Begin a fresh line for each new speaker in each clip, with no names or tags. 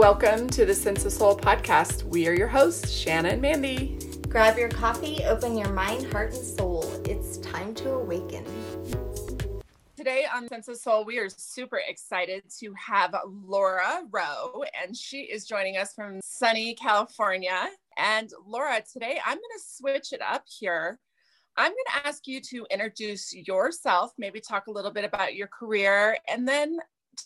Welcome to the Sense of Soul podcast. We are your hosts, Shanna and Mandy.
Grab your coffee, open your mind, heart, and soul. It's time to awaken.
Today on Sense of Soul, we are super excited to have Laura Rowe, and she is joining us from sunny California. And Laura, today I'm going to switch it up here. I'm going to ask you to introduce yourself, maybe talk a little bit about your career, and then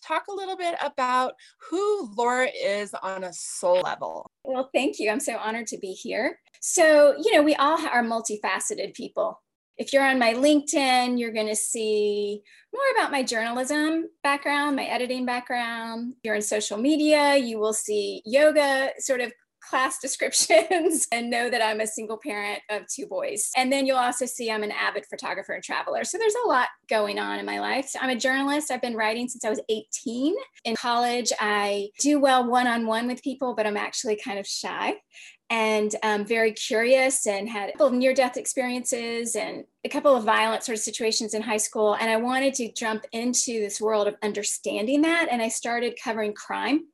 talk a little bit about who Laura is on a soul level.
Well, thank you. I'm so honored to be here. So, you know, we all are multifaceted people. If you're on my LinkedIn, you're going to see more about my journalism background, my editing background. If you're in social media, you will see yoga sort of class descriptions and know that I'm a single parent of two boys. And then you'll also see I'm an avid photographer and traveler. So there's a lot going on in my life. So I'm a journalist. I've been writing since I was 18. In college, I do well one on one with people, but I'm actually kind of shy and um, very curious and had a couple of near death experiences and a couple of violent sort of situations in high school. And I wanted to jump into this world of understanding that. And I started covering crime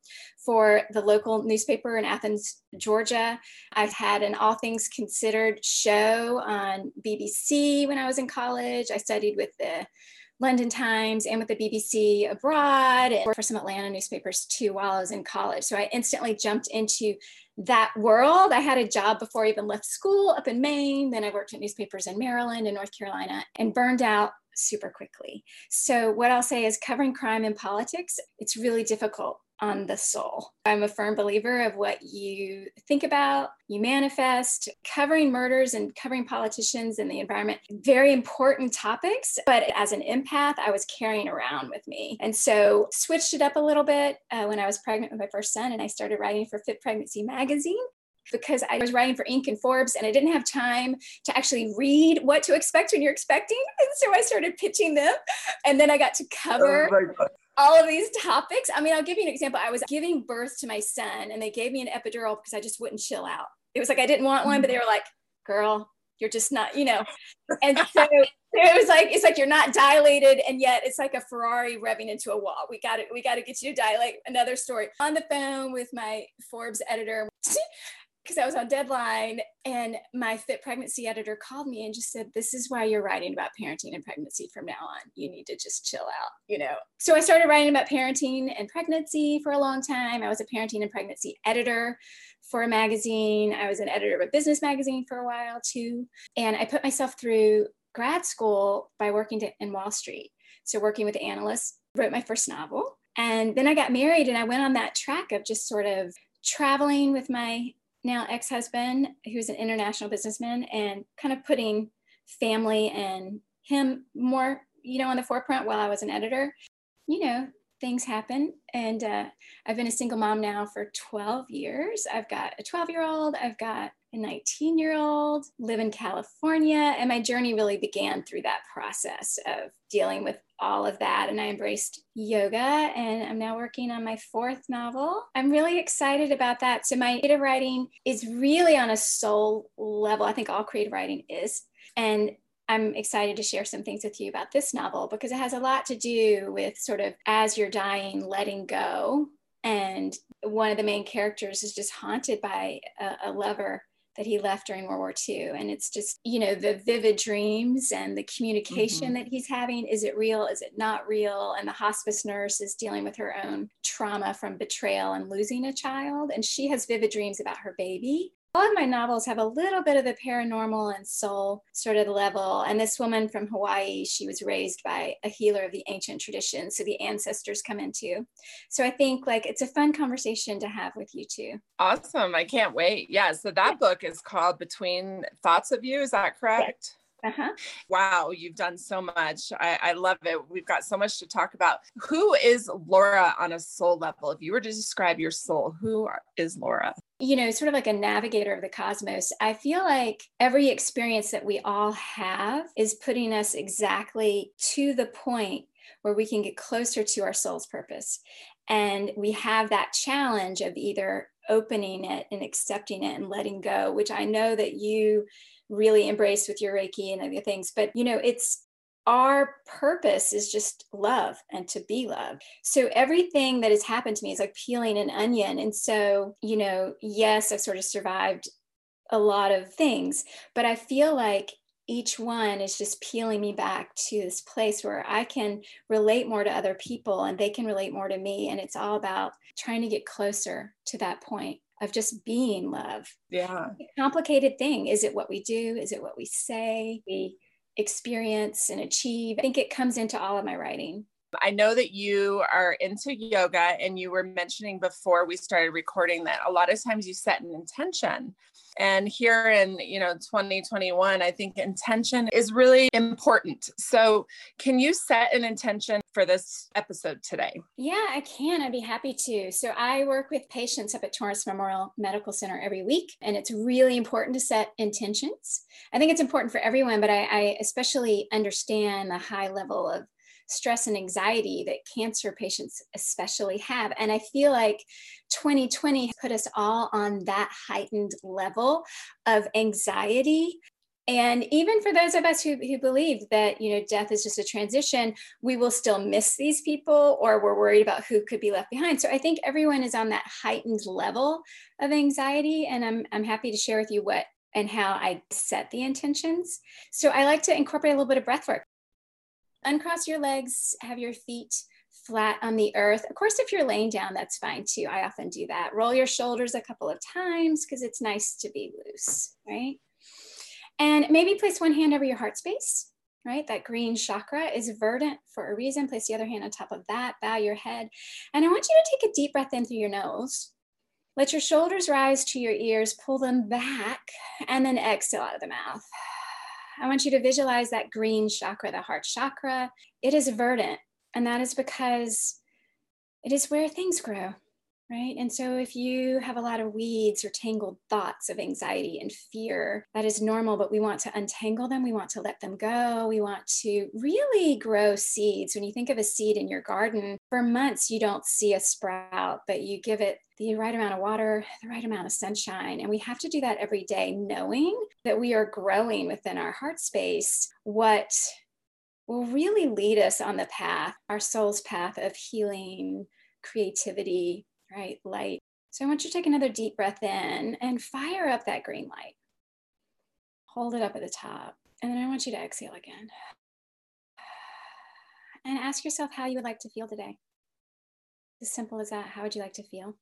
for the local newspaper in Athens, Georgia. I've had an All Things Considered show on BBC when I was in college. I studied with the London Times and with the BBC abroad and for some Atlanta newspapers too while I was in college. So I instantly jumped into that world. I had a job before I even left school up in Maine. Then I worked at newspapers in Maryland and North Carolina and burned out super quickly. So, what I'll say is covering crime and politics, it's really difficult on the soul. I'm a firm believer of what you think about, you manifest. Covering murders and covering politicians and the environment, very important topics. But as an empath, I was carrying around with me. And so switched it up a little bit uh, when I was pregnant with my first son and I started writing for Fit Pregnancy magazine because I was writing for Inc. and Forbes and I didn't have time to actually read what to expect when you're expecting. And so I started pitching them. And then I got to cover oh all of these topics. I mean, I'll give you an example. I was giving birth to my son and they gave me an epidural because I just wouldn't chill out. It was like I didn't want one, but they were like, girl, you're just not, you know. And so it was like it's like you're not dilated and yet it's like a ferrari revving into a wall we got it we got to get you to dilate another story on the phone with my forbes editor because I was on deadline and my fit pregnancy editor called me and just said, This is why you're writing about parenting and pregnancy from now on. You need to just chill out, you know. So I started writing about parenting and pregnancy for a long time. I was a parenting and pregnancy editor for a magazine. I was an editor of a business magazine for a while too. And I put myself through grad school by working to, in Wall Street. So working with analysts, wrote my first novel. And then I got married and I went on that track of just sort of traveling with my now ex-husband who's an international businessman and kind of putting family and him more you know on the forefront while i was an editor you know things happen. And uh, i've been a single mom now for 12 years. I've got a 12 year old i've got a 19 year old live in california and my journey really began through that process of dealing with all of that and I embraced yoga and I'm now working on my fourth novel. I'm really excited about that. So my creative writing is really on a soul level. I think all creative writing is. And I'm excited to share some things with you about this novel because it has a lot to do with sort of as you're dying, letting go. And one of the main characters is just haunted by a, a lover that he left during World War II. And it's just, you know, the vivid dreams and the communication mm-hmm. that he's having. Is it real? Is it not real? And the hospice nurse is dealing with her own trauma from betrayal and losing a child. And she has vivid dreams about her baby all of my novels have a little bit of the paranormal and soul sort of level. And this woman from Hawaii, she was raised by a healer of the ancient tradition. So the ancestors come into. So I think like it's a fun conversation to have with you too.
Awesome. I can't wait. Yeah. So that book is called Between Thoughts of You. Is that correct? Uh-huh. Wow, you've done so much. I, I, love it. We've got so much to talk about. Who is Laura on a soul level? If you were to describe your soul, who is Laura?
You know, sort of like a navigator of the cosmos. I feel like every experience that we all have is putting us exactly to the point where we can get closer to our soul's purpose. And we have that challenge of either opening it and accepting it and letting go, which I know that you really embraced with your Reiki and other things. But, you know, it's our purpose is just love and to be loved. So everything that has happened to me is like peeling an onion. And so, you know, yes, I've sort of survived a lot of things, but I feel like each one is just peeling me back to this place where I can relate more to other people and they can relate more to me. And it's all about trying to get closer to that point of just being love.
Yeah.
complicated thing. Is it what we do? Is it what we say? We experience and achieve. I think it comes into all of my writing.
I know that you are into yoga and you were mentioning before we started recording that a lot of times you set an intention. And here in, you know, 2021, I think intention is really important. So, can you set an intention for this episode today?
Yeah, I can. I'd be happy to. So, I work with patients up at Torrance Memorial Medical Center every week, and it's really important to set intentions. I think it's important for everyone, but I, I especially understand the high level of stress and anxiety that cancer patients especially have. And I feel like 2020 put us all on that heightened level of anxiety. And even for those of us who, who believe that you know death is just a transition we will still miss these people or we're worried about who could be left behind. So i think everyone is on that heightened level of anxiety and i'm, I'm happy to share with you what and how i set the intentions. So i like to incorporate a little bit of breath work uncross your legs, have your feet flat on the earth. Of course, if you're laying down, that's fine too. I often do that. Roll your shoulders a couple of times because it's nice to be loose, right? And maybe place one hand over your heart space, right? That green chakra is verdant for a reason. Place the other hand on top of that, bow your head. And I want you to take a deep breath in through your nose. Let your shoulders rise to your ears, pull them back, and then exhale out of the mouth. I want you to visualize that green chakra, the heart chakra. It is verdant, and that is because it is where things grow, right? And so if you have a lot of weeds or tangled thoughts of anxiety and fear, that is normal, but we want to untangle them. We want to let them go. We want to really grow seeds. When you think of a seed in your garden, for months you don't see a sprout, but you give it the right amount of water, the right amount of sunshine. And we have to do that every day, knowing that we are growing within our heart space what will really lead us on the path, our soul's path of healing, creativity, right? Light. So I want you to take another deep breath in and fire up that green light. Hold it up at the top. And then I want you to exhale again. And ask yourself how you would like to feel today. As simple as that. How would you like to feel?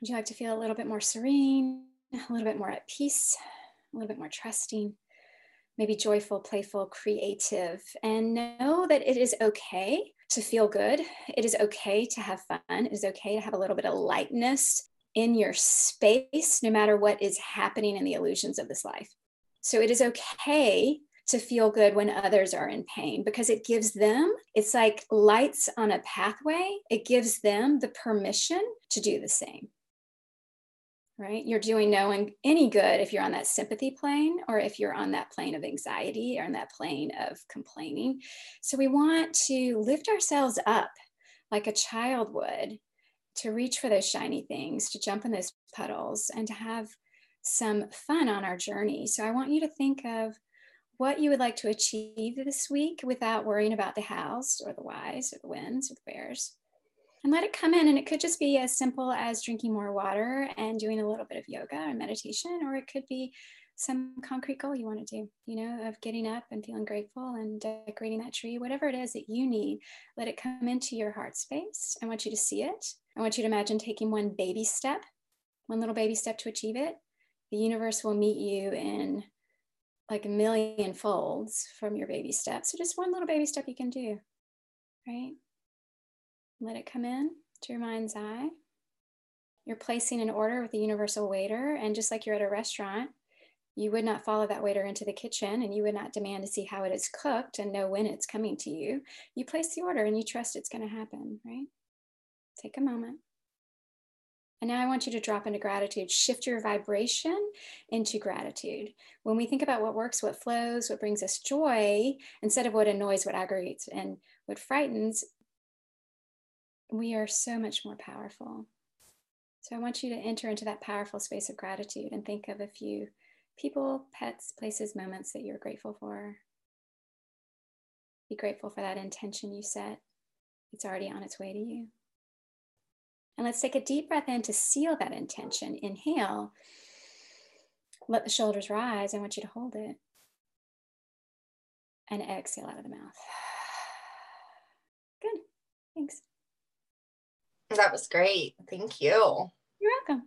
Would you like to feel a little bit more serene, a little bit more at peace, a little bit more trusting, maybe joyful, playful, creative? And know that it is okay to feel good. It is okay to have fun. It is okay to have a little bit of lightness in your space, no matter what is happening in the illusions of this life. So it is okay to feel good when others are in pain because it gives them, it's like lights on a pathway. It gives them the permission to do the same right? You're doing no one any good if you're on that sympathy plane or if you're on that plane of anxiety or on that plane of complaining. So we want to lift ourselves up like a child would to reach for those shiny things, to jump in those puddles, and to have some fun on our journey. So I want you to think of what you would like to achieve this week without worrying about the hows or the whys or the wins or the bears and let it come in. And it could just be as simple as drinking more water and doing a little bit of yoga or meditation, or it could be some concrete goal you want to do, you know, of getting up and feeling grateful and decorating that tree, whatever it is that you need, let it come into your heart space. I want you to see it. I want you to imagine taking one baby step, one little baby step to achieve it. The universe will meet you in like a million folds from your baby step. So just one little baby step you can do, right? Let it come in to your mind's eye. You're placing an order with the universal waiter, and just like you're at a restaurant, you would not follow that waiter into the kitchen and you would not demand to see how it is cooked and know when it's coming to you. You place the order and you trust it's going to happen, right? Take a moment. And now I want you to drop into gratitude. Shift your vibration into gratitude. When we think about what works, what flows, what brings us joy, instead of what annoys, what aggravates, and what frightens, we are so much more powerful. So I want you to enter into that powerful space of gratitude and think of a few people, pets, places, moments that you're grateful for. Be grateful for that intention you set. It's already on its way to you. And let's take a deep breath in to seal that intention. Inhale. Let the shoulders rise. I want you to hold it. And exhale out of the mouth. Good. Thanks.
That was great. Thank you.
You're welcome.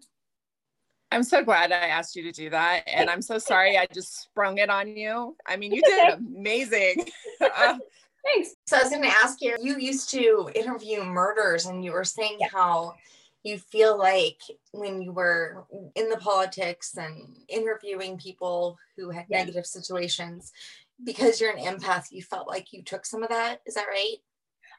I'm so glad I asked you to do that. And I'm so sorry I just sprung it on you. I mean, you did amazing. uh,
Thanks.
So I was going to ask you, you used to interview murders and you were saying how you feel like when you were in the politics and interviewing people who had yeah. negative situations, because you're an empath, you felt like you took some of that. Is that right?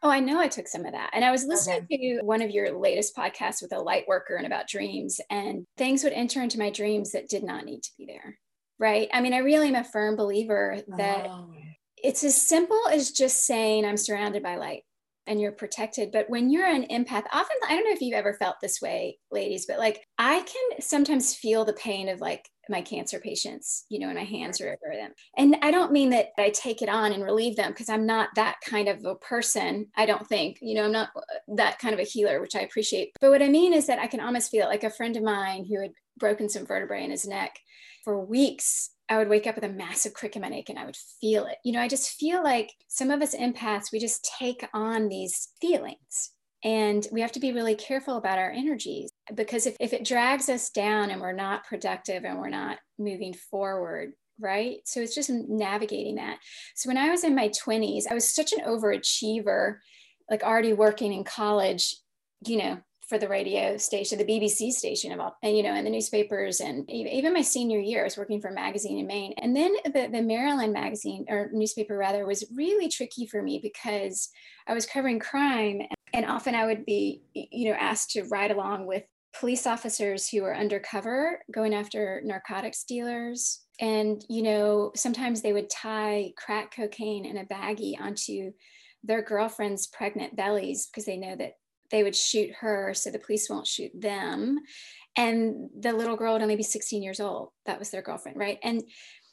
Oh, I know I took some of that. And I was listening okay. to one of your latest podcasts with a light worker and about dreams, and things would enter into my dreams that did not need to be there. Right. I mean, I really am a firm believer that oh. it's as simple as just saying, I'm surrounded by light and you're protected. But when you're an empath, often, I don't know if you've ever felt this way, ladies, but like I can sometimes feel the pain of like my cancer patients, you know, and my hands are over them. And I don't mean that I take it on and relieve them because I'm not that kind of a person. I don't think, you know, I'm not uh, that kind of a healer, which I appreciate. But what I mean is that I can almost feel like a friend of mine who had broken some vertebrae in his neck for weeks. I would wake up with a massive crick in my neck and I would feel it. You know, I just feel like some of us empaths, we just take on these feelings and we have to be really careful about our energies because if, if it drags us down and we're not productive and we're not moving forward, right? So it's just navigating that. So when I was in my 20s, I was such an overachiever, like already working in college, you know, for the radio station, the BBC station and you know, and the newspapers, and even my senior year, I was working for a magazine in Maine, and then the the Maryland magazine or newspaper rather was really tricky for me because I was covering crime, and often I would be, you know, asked to ride along with police officers who were undercover going after narcotics dealers. And, you know, sometimes they would tie crack cocaine in a baggie onto their girlfriend's pregnant bellies because they know that they would shoot her so the police won't shoot them. And the little girl would only be 16 years old. That was their girlfriend, right? And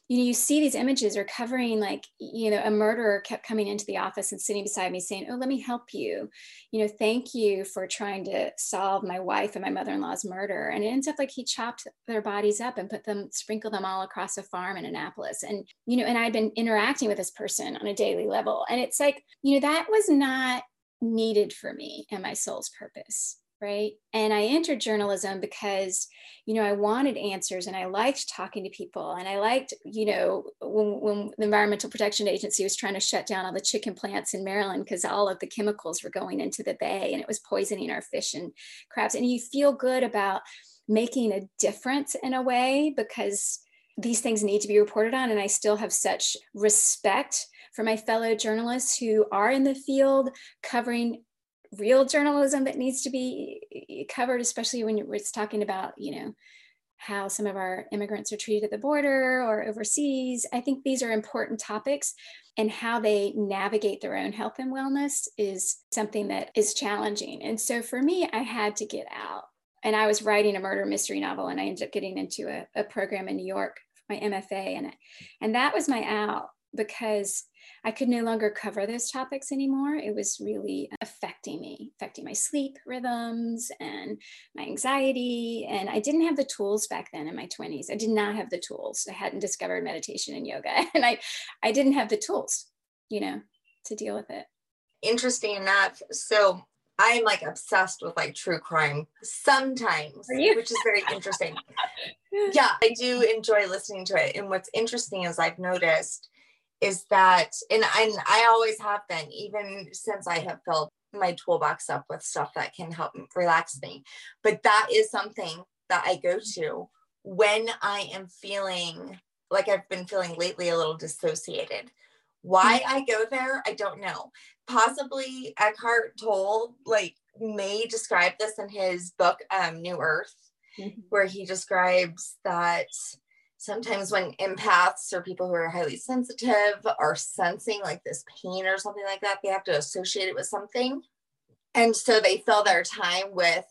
you know, you see these images are covering like, you know, a murderer kept coming into the office and sitting beside me saying, Oh, let me help you. You know, thank you for trying to solve my wife and my mother in law's murder. And it ends up like he chopped their bodies up and put them, sprinkled them all across a farm in Annapolis. And, you know, and I'd been interacting with this person on a daily level. And it's like, you know, that was not needed for me and my soul's purpose right? And I entered journalism because, you know, I wanted answers and I liked talking to people. And I liked, you know, when, when the Environmental Protection Agency was trying to shut down all the chicken plants in Maryland because all of the chemicals were going into the bay and it was poisoning our fish and crabs. And you feel good about making a difference in a way because these things need to be reported on. And I still have such respect for my fellow journalists who are in the field covering real journalism that needs to be covered, especially when it's talking about, you know, how some of our immigrants are treated at the border or overseas. I think these are important topics, and how they navigate their own health and wellness is something that is challenging. And so for me, I had to get out. And I was writing a murder mystery novel, and I ended up getting into a, a program in New York, for my MFA, and and that was my out because I could no longer cover those topics anymore. It was really affecting me, affecting my sleep rhythms and my anxiety. And I didn't have the tools back then in my 20s. I did not have the tools. I hadn't discovered meditation and yoga. And I, I didn't have the tools, you know, to deal with it.
Interesting enough. So I'm like obsessed with like true crime sometimes, which is very interesting. yeah, I do enjoy listening to it. And what's interesting is I've noticed is that and I, and I always have been even since I have filled my toolbox up with stuff that can help relax me but that is something that I go to when I am feeling like I've been feeling lately a little dissociated why mm-hmm. I go there I don't know possibly Eckhart Tolle like may describe this in his book um, New Earth mm-hmm. where he describes that sometimes when empaths or people who are highly sensitive are sensing like this pain or something like that, they have to associate it with something. And so they fill their time with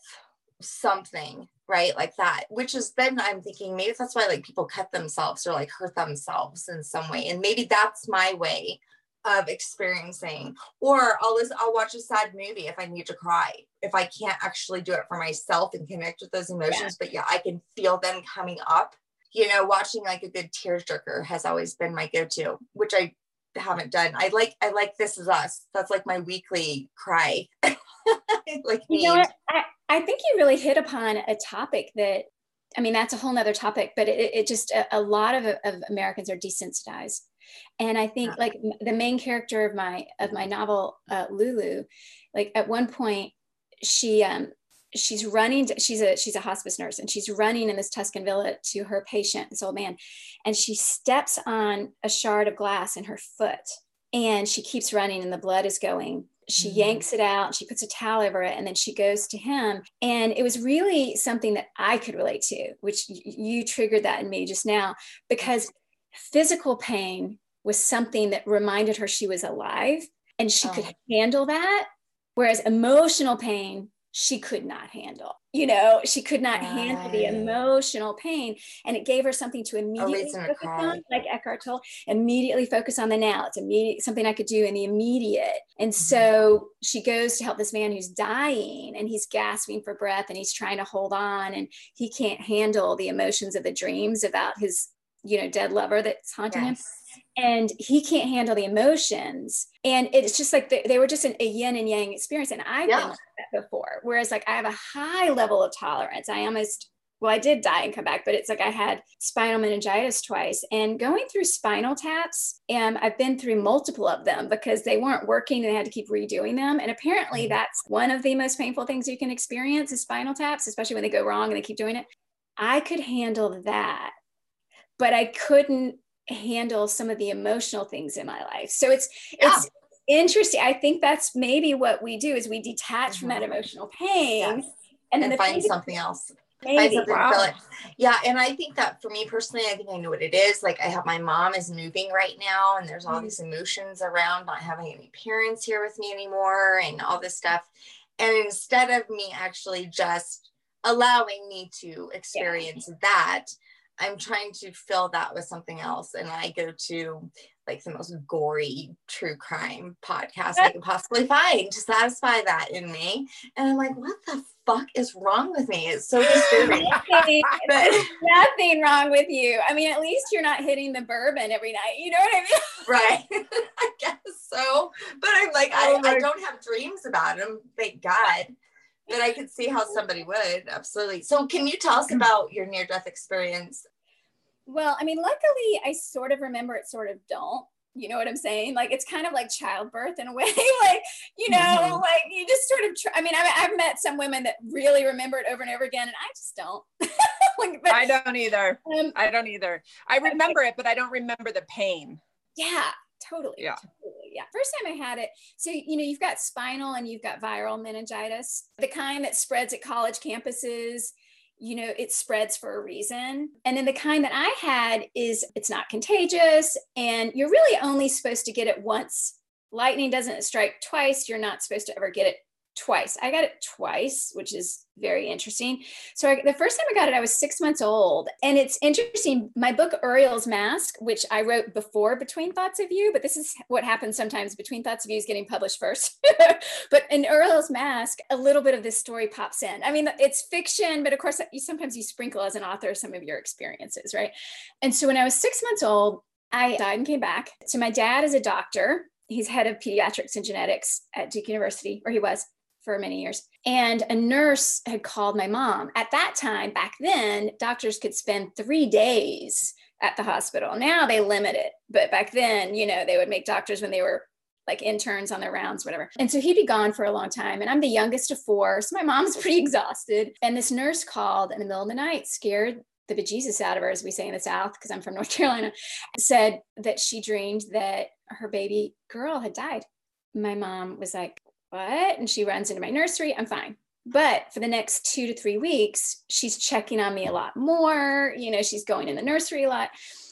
something right like that which is then i'm thinking maybe that's why like people cut themselves or like hurt themselves in some way and maybe that's my way of experiencing or i'll listen, i'll watch a sad movie if i need to cry if i can't actually do it for myself and connect with those emotions yeah. but yeah i can feel them coming up you know watching like a good tearjerker has always been my go-to which i haven't done. I like i like this is us. That's like my weekly cry.
Like you know what? I, I think you really hit upon a topic that I mean, that's a whole nother topic, but it, it just, a, a lot of, of Americans are desensitized. And i think like the main character of my of my novel uh, lulu like at one point she um she's running she's a she's a hospice nurse and she's running in this tuscan villa to her patient this old man and she steps on a shard of glass in her foot and she keeps running and the blood is going she mm-hmm. yanks it out she puts a towel over it and then she goes to him and it was really something that i could relate to which you triggered that in me just now because physical pain was something that reminded her she was alive and she oh. could handle that. Whereas emotional pain, she could not handle. You know, she could not right. handle the emotional pain. And it gave her something to immediately focus on, like Eckhart Tolle, immediately focus on the now. It's immediate something I could do in the immediate. And mm-hmm. so she goes to help this man who's dying and he's gasping for breath and he's trying to hold on and he can't handle the emotions of the dreams about his, you know, dead lover that's haunting yes. him and he can't handle the emotions. And it's just like they, they were just an, a yin and yang experience. And i've yeah. been like that before whereas like i have a high level of tolerance. I almost well i did die and come back but it's like i had spinal meningitis twice. And going through spinal taps and i've been through multiple of them because they weren't working and they had to keep redoing them. And apparently mm-hmm. that's one of the most painful things you can experience is spinal taps especially when they go wrong and they keep doing it. I could handle that but i couldn't handle some of the emotional things in my life. So it's yeah. it's interesting. I think that's maybe what we do is we detach mm-hmm. from that mm-hmm. emotional pain
yes. and, and find something else. Maybe. Something wow. Yeah. And I think that for me personally, I think I know what it is. Like I have my mom is moving right now and there's all mm-hmm. these emotions around not having any parents here with me anymore and all this stuff. And instead of me actually just allowing me to experience yeah. that, I'm trying to fill that with something else. And I go to like the most gory true crime podcast I can possibly find to satisfy that in me. And I'm like, what the fuck is wrong with me? It's so disturbing.
but, nothing wrong with you. I mean, at least you're not hitting the bourbon every night. You know what I mean?
Right. I guess so. But I'm like, oh I, I don't have dreams about him, thank God but I could see how somebody would absolutely. So, can you tell us about your near death experience?
Well, I mean, luckily, I sort of remember it, sort of don't. You know what I'm saying? Like it's kind of like childbirth in a way. like you know, mm-hmm. like you just sort of. Try, I mean, I've, I've met some women that really remember it over and over again, and I just don't.
like, but, I don't either. Um, I don't either. I remember it, but I don't remember the pain.
Yeah, totally.
Yeah.
Totally yeah. First time I had it. So, you know, you've got spinal and you've got viral meningitis, the kind that spreads at college campuses. You know, it spreads for a reason. And then the kind that I had is it's not contagious and you're really only supposed to get it once. Lightning doesn't strike twice. You're not supposed to ever get it twice. I got it twice, which is very interesting. So I, the first time I got it, I was six months old. And it's interesting. My book, Uriel's Mask, which I wrote before Between Thoughts of You, but this is what happens sometimes. Between Thoughts of You is getting published first. but in Uriel's Mask, a little bit of this story pops in. I mean, it's fiction, but of course, you, sometimes you sprinkle as an author some of your experiences, right? And so when I was six months old, I died and came back. So my dad is a doctor. He's head of pediatrics and genetics at Duke University, or he was for many years. And a nurse had called my mom. At that time, back then, doctors could spend three days at the hospital. Now they limit it. But back then, you know, they would make doctors when they were like interns on their rounds, whatever. And so he'd be gone for a long time. And I'm the youngest of four. So my mom's pretty exhausted. And this nurse called in the middle of the night, scared the bejesus out of her, as we say in the South, because I'm from North Carolina, said that she dreamed that her baby girl had died. My mom was like, what? And she runs into my nursery. I'm fine. But for the next two to three weeks, she's checking on me a lot more. You know, she's going in the nursery a lot.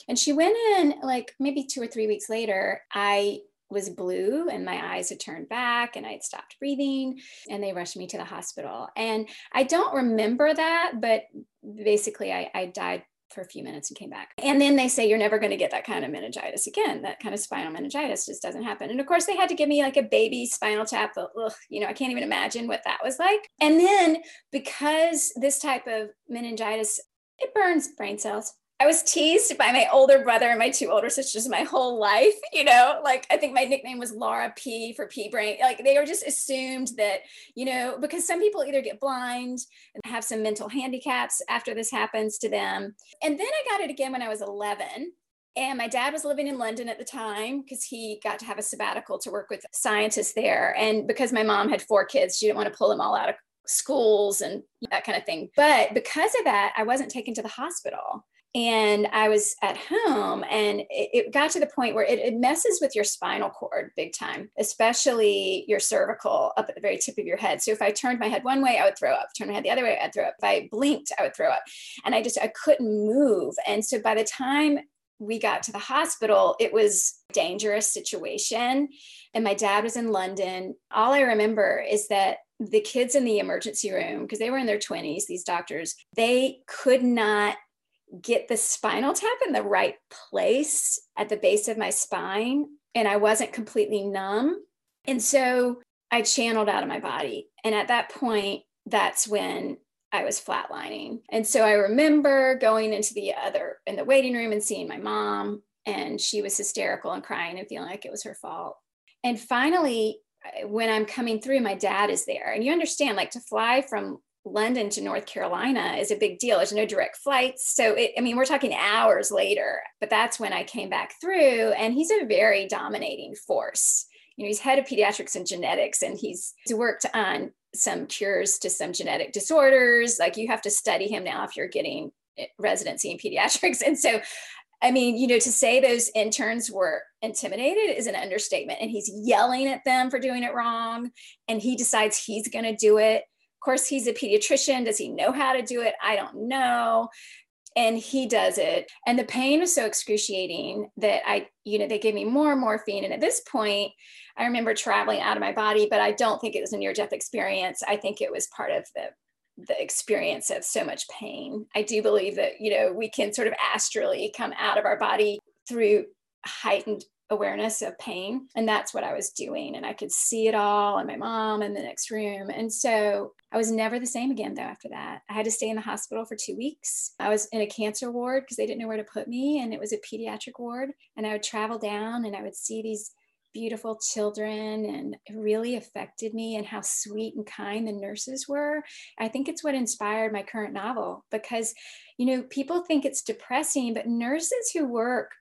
And she went in like maybe two or three weeks later. I was blue and my eyes had turned back and I'd stopped breathing and they rushed me to the hospital. And I don't remember that, but basically I, I died for a few minutes and came back. And then they say you're never going to get that kind of meningitis again. That kind of spinal meningitis just doesn't happen. And of course, they had to give me like a baby spinal tap. Ugh, you know, I can't even imagine what that was like. And then because this type of meningitis, it burns brain cells. I was teased by my older brother and my two older sisters my whole life. You know, like I think my nickname was Laura P for P brain. Like they were just assumed that, you know, because some people either get blind and have some mental handicaps after this happens to them. And then I got it again when I was 11. And my dad was living in London at the time because he got to have a sabbatical to work with scientists there. And because my mom had four kids, she didn't want to pull them all out of schools and that kind of thing. But because of that, I wasn't taken to the hospital and I was at home, and it, it got to the point where it, it, messes with your spinal cord big time, especially your cervical up at the very tip of your head. So if I turned my head one way, I would throw up. Turn my head the other way, I'd throw up. If I blinked, I would throw up, and I just I couldn't move. And so by the time we got to the hospital, it was a dangerous situation, and my dad was in London. All I remember is that the kids in the emergency room because they were in their 20s these doctors they could not get the spinal tap in the right place at the base of my spine and I wasn't completely numb. And so I channeled out of my body. And at that point, that's when I was flatlining. And so I remember going into the other in the waiting room and seeing my mom, and she was hysterical and crying and feeling like it was her fault. And finally, when I'm coming through, my dad is there. And you understand, like to fly from London to North Carolina is a big deal. There's no direct flights. So, it, I mean, we're talking hours later, but that's when I came back through. And he's a very dominating force. You know, he's head of pediatrics and genetics, and he's worked on some cures to some genetic disorders. Like, you have to study him now if you're getting eh, residency in pediatrics. And so, I mean, you know, to say those interns were intimidated is an understatement. And he's yelling at them for doing it wrong. And he decides he's going to do it course, he's a pediatrician. Does he know how to do it? I don't know. And he does it. And the pain was so excruciating that I, you know, they gave me more morphine. And at this point, I remember traveling out of my body, but I don't think it was a near death experience. I think it was part of the the experience of so much pain. I do believe that, you know, we can sort of astrally come out of our body through heightened awareness of pain. And that's what I was doing. And I could see it all and my mom in the next room. And so I was never the same again, though, after that. I had to stay in the hospital for two weeks. I was in a cancer ward because they didn't know where to put me. And it was a pediatric ward. And I would travel down and I would see these beautiful children and it really affected me and how sweet and kind the nurses were. I think it's what inspired my current novel because, you know, people think it's depressing, but nurses who work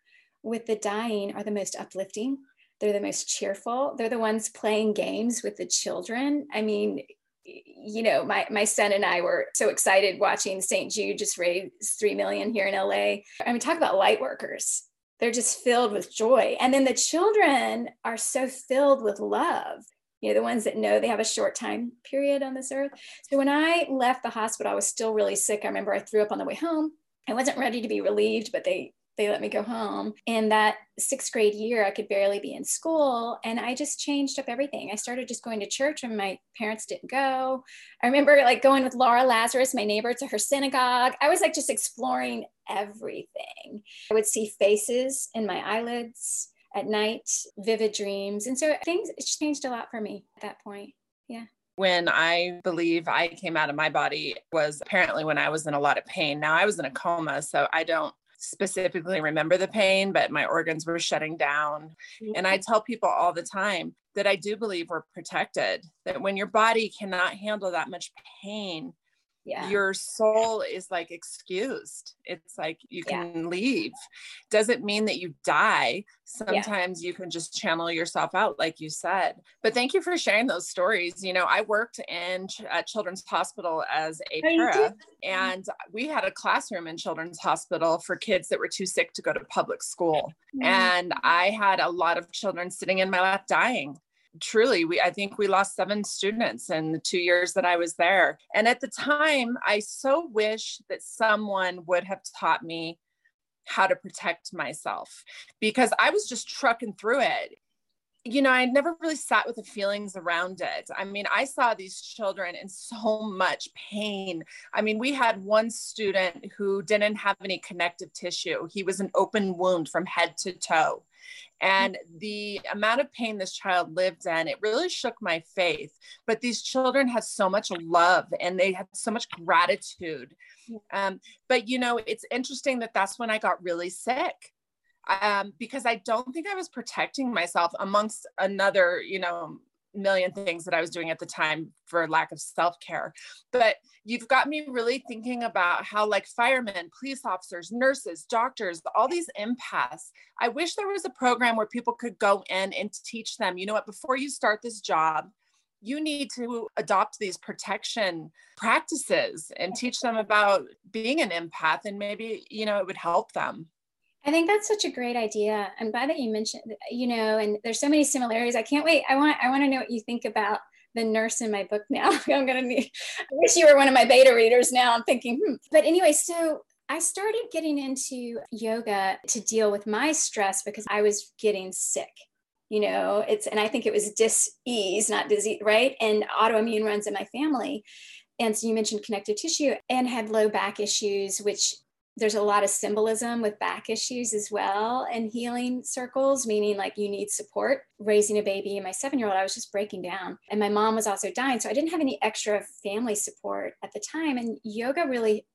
with the dying are the most uplifting. They're the most cheerful. They're the ones playing games with the children. I mean, you know, my my son and I were so excited watching St. Jude just raise three million here in LA. I mean, talk about light workers. They're just filled with joy. And then the children are so filled with love. You know, the ones that know they have a short time period on this earth. So when I left the hospital, I was still really sick. I remember I threw up on the way home. I wasn't ready to be relieved, but they they let me go home. And that sixth grade year, I could barely be in school. And I just changed up everything. I started just going to church when my parents didn't go. I remember like going with Laura Lazarus, my neighbor, to her synagogue. I was like just exploring everything. I would see faces in my eyelids at night, vivid dreams. And so things changed a lot for me at that point. Yeah
when I believe I came out of my body was apparently when I was in a lot of pain. Now I was in a coma, so I don't specifically remember the pain, but my organs were shutting down. And I tell people all the time that I do believe we're protected, that when your body cannot handle that much pain, yeah. your soul is like excused. It's like you can yeah. leave. Doesn't mean that you die. Sometimes yeah. you can just channel yourself out, like you said. But thank you for sharing those stories. You know, I worked in at Children's Hospital as a para, and we had a classroom in Children's Hospital for kids that were too sick to go to public school. Mm-hmm. And I had a lot of children sitting in my lap dying truly we i think we lost seven students in the two years that i was there and at the time i so wish that someone would have taught me how to protect myself because i was just trucking through it you know, I never really sat with the feelings around it. I mean, I saw these children in so much pain. I mean, we had one student who didn't have any connective tissue, he was an open wound from head to toe. And the amount of pain this child lived in, it really shook my faith. But these children had so much love and they had so much gratitude. Um, but, you know, it's interesting that that's when I got really sick um, because I don't think I was protecting myself amongst another, you know, million things that I was doing at the time for lack of self care. But you've got me really thinking about how, like, firemen, police officers, nurses, doctors, all these empaths. I wish there was a program where people could go in and teach them, you know what, before you start this job, you need to adopt these protection practices and teach them about being an empath and maybe you know it would help them
I think that's such a great idea. I'm glad that you mentioned, you know, and there's so many similarities. I can't wait. I want I want to know what you think about the nurse in my book now. I'm gonna need I wish you were one of my beta readers now. I'm thinking, hmm. But anyway, so I started getting into yoga to deal with my stress because I was getting sick. You know, it's and I think it was dis-ease, not disease, right? And autoimmune runs in my family. And so you mentioned connective tissue and had low back issues, which there's a lot of symbolism with back issues as well and healing circles meaning like you need support. Raising a baby and my seven year old i was just breaking down and my mom was also dying so i didn't have any extra family support at the time and yoga really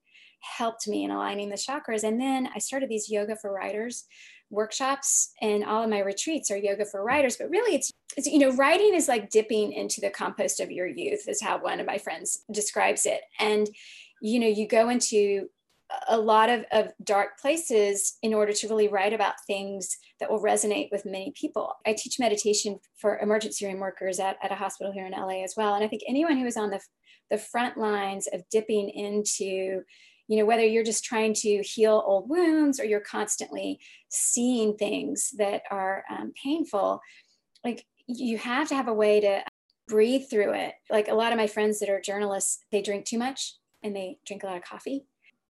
helped me in aligning the chakras and then i started these yoga for writers workshops and all of my retreats are yoga for writers but really it's, it's you know writing is like dipping into the compost of your youth is how one of my friends describes it and you know you go into a lot of, of dark places in order to really write about things that will resonate with many people. I teach meditation for emergency room workers at, at a hospital here in LA as well. And I think anyone who is on the, the front lines of dipping into, you know, whether you're just trying to heal old wounds or you're constantly seeing things that are um, painful, like you have to have a way to breathe through it. Like a lot of my friends that are journalists, they drink too much and they drink a lot of coffee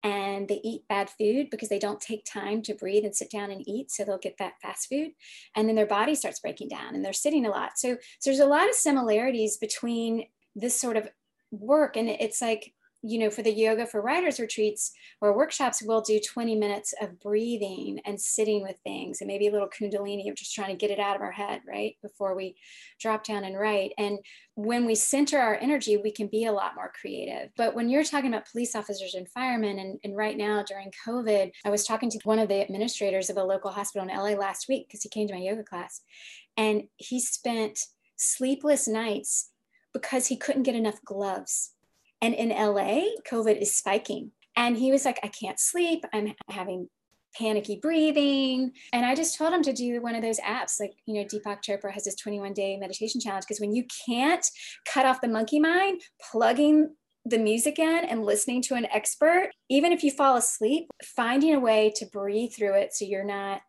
and they eat bad food because they don't take time to breathe and sit down and eat. So they'll get that fast food. And then their body starts breaking down and they're sitting a lot. So, so there's a lot of similarities between this sort of work. And it's like you know, for the yoga for writers retreats or workshops, we'll do 20 minutes of breathing and sitting with things and maybe a little kundalini of just trying to get it out of our head, right? Before we drop down and write. And when we center our energy, we can be a lot more creative. But when you're talking about police officers and firemen, and, and right now during COVID, I was talking to one of the administrators of a local hospital in LA last week because he came to my yoga class and he spent sleepless nights because he couldn't get enough gloves and in LA, COVID is spiking. And he was like, I can't sleep. I'm having panicky breathing. And I just told him to do one of those apps. Like, you know, Deepak Chopra has this 21 day meditation challenge because when you can't cut off the monkey mind, plugging the music in and listening to an expert, even if you fall asleep, finding a way to breathe through it so you're not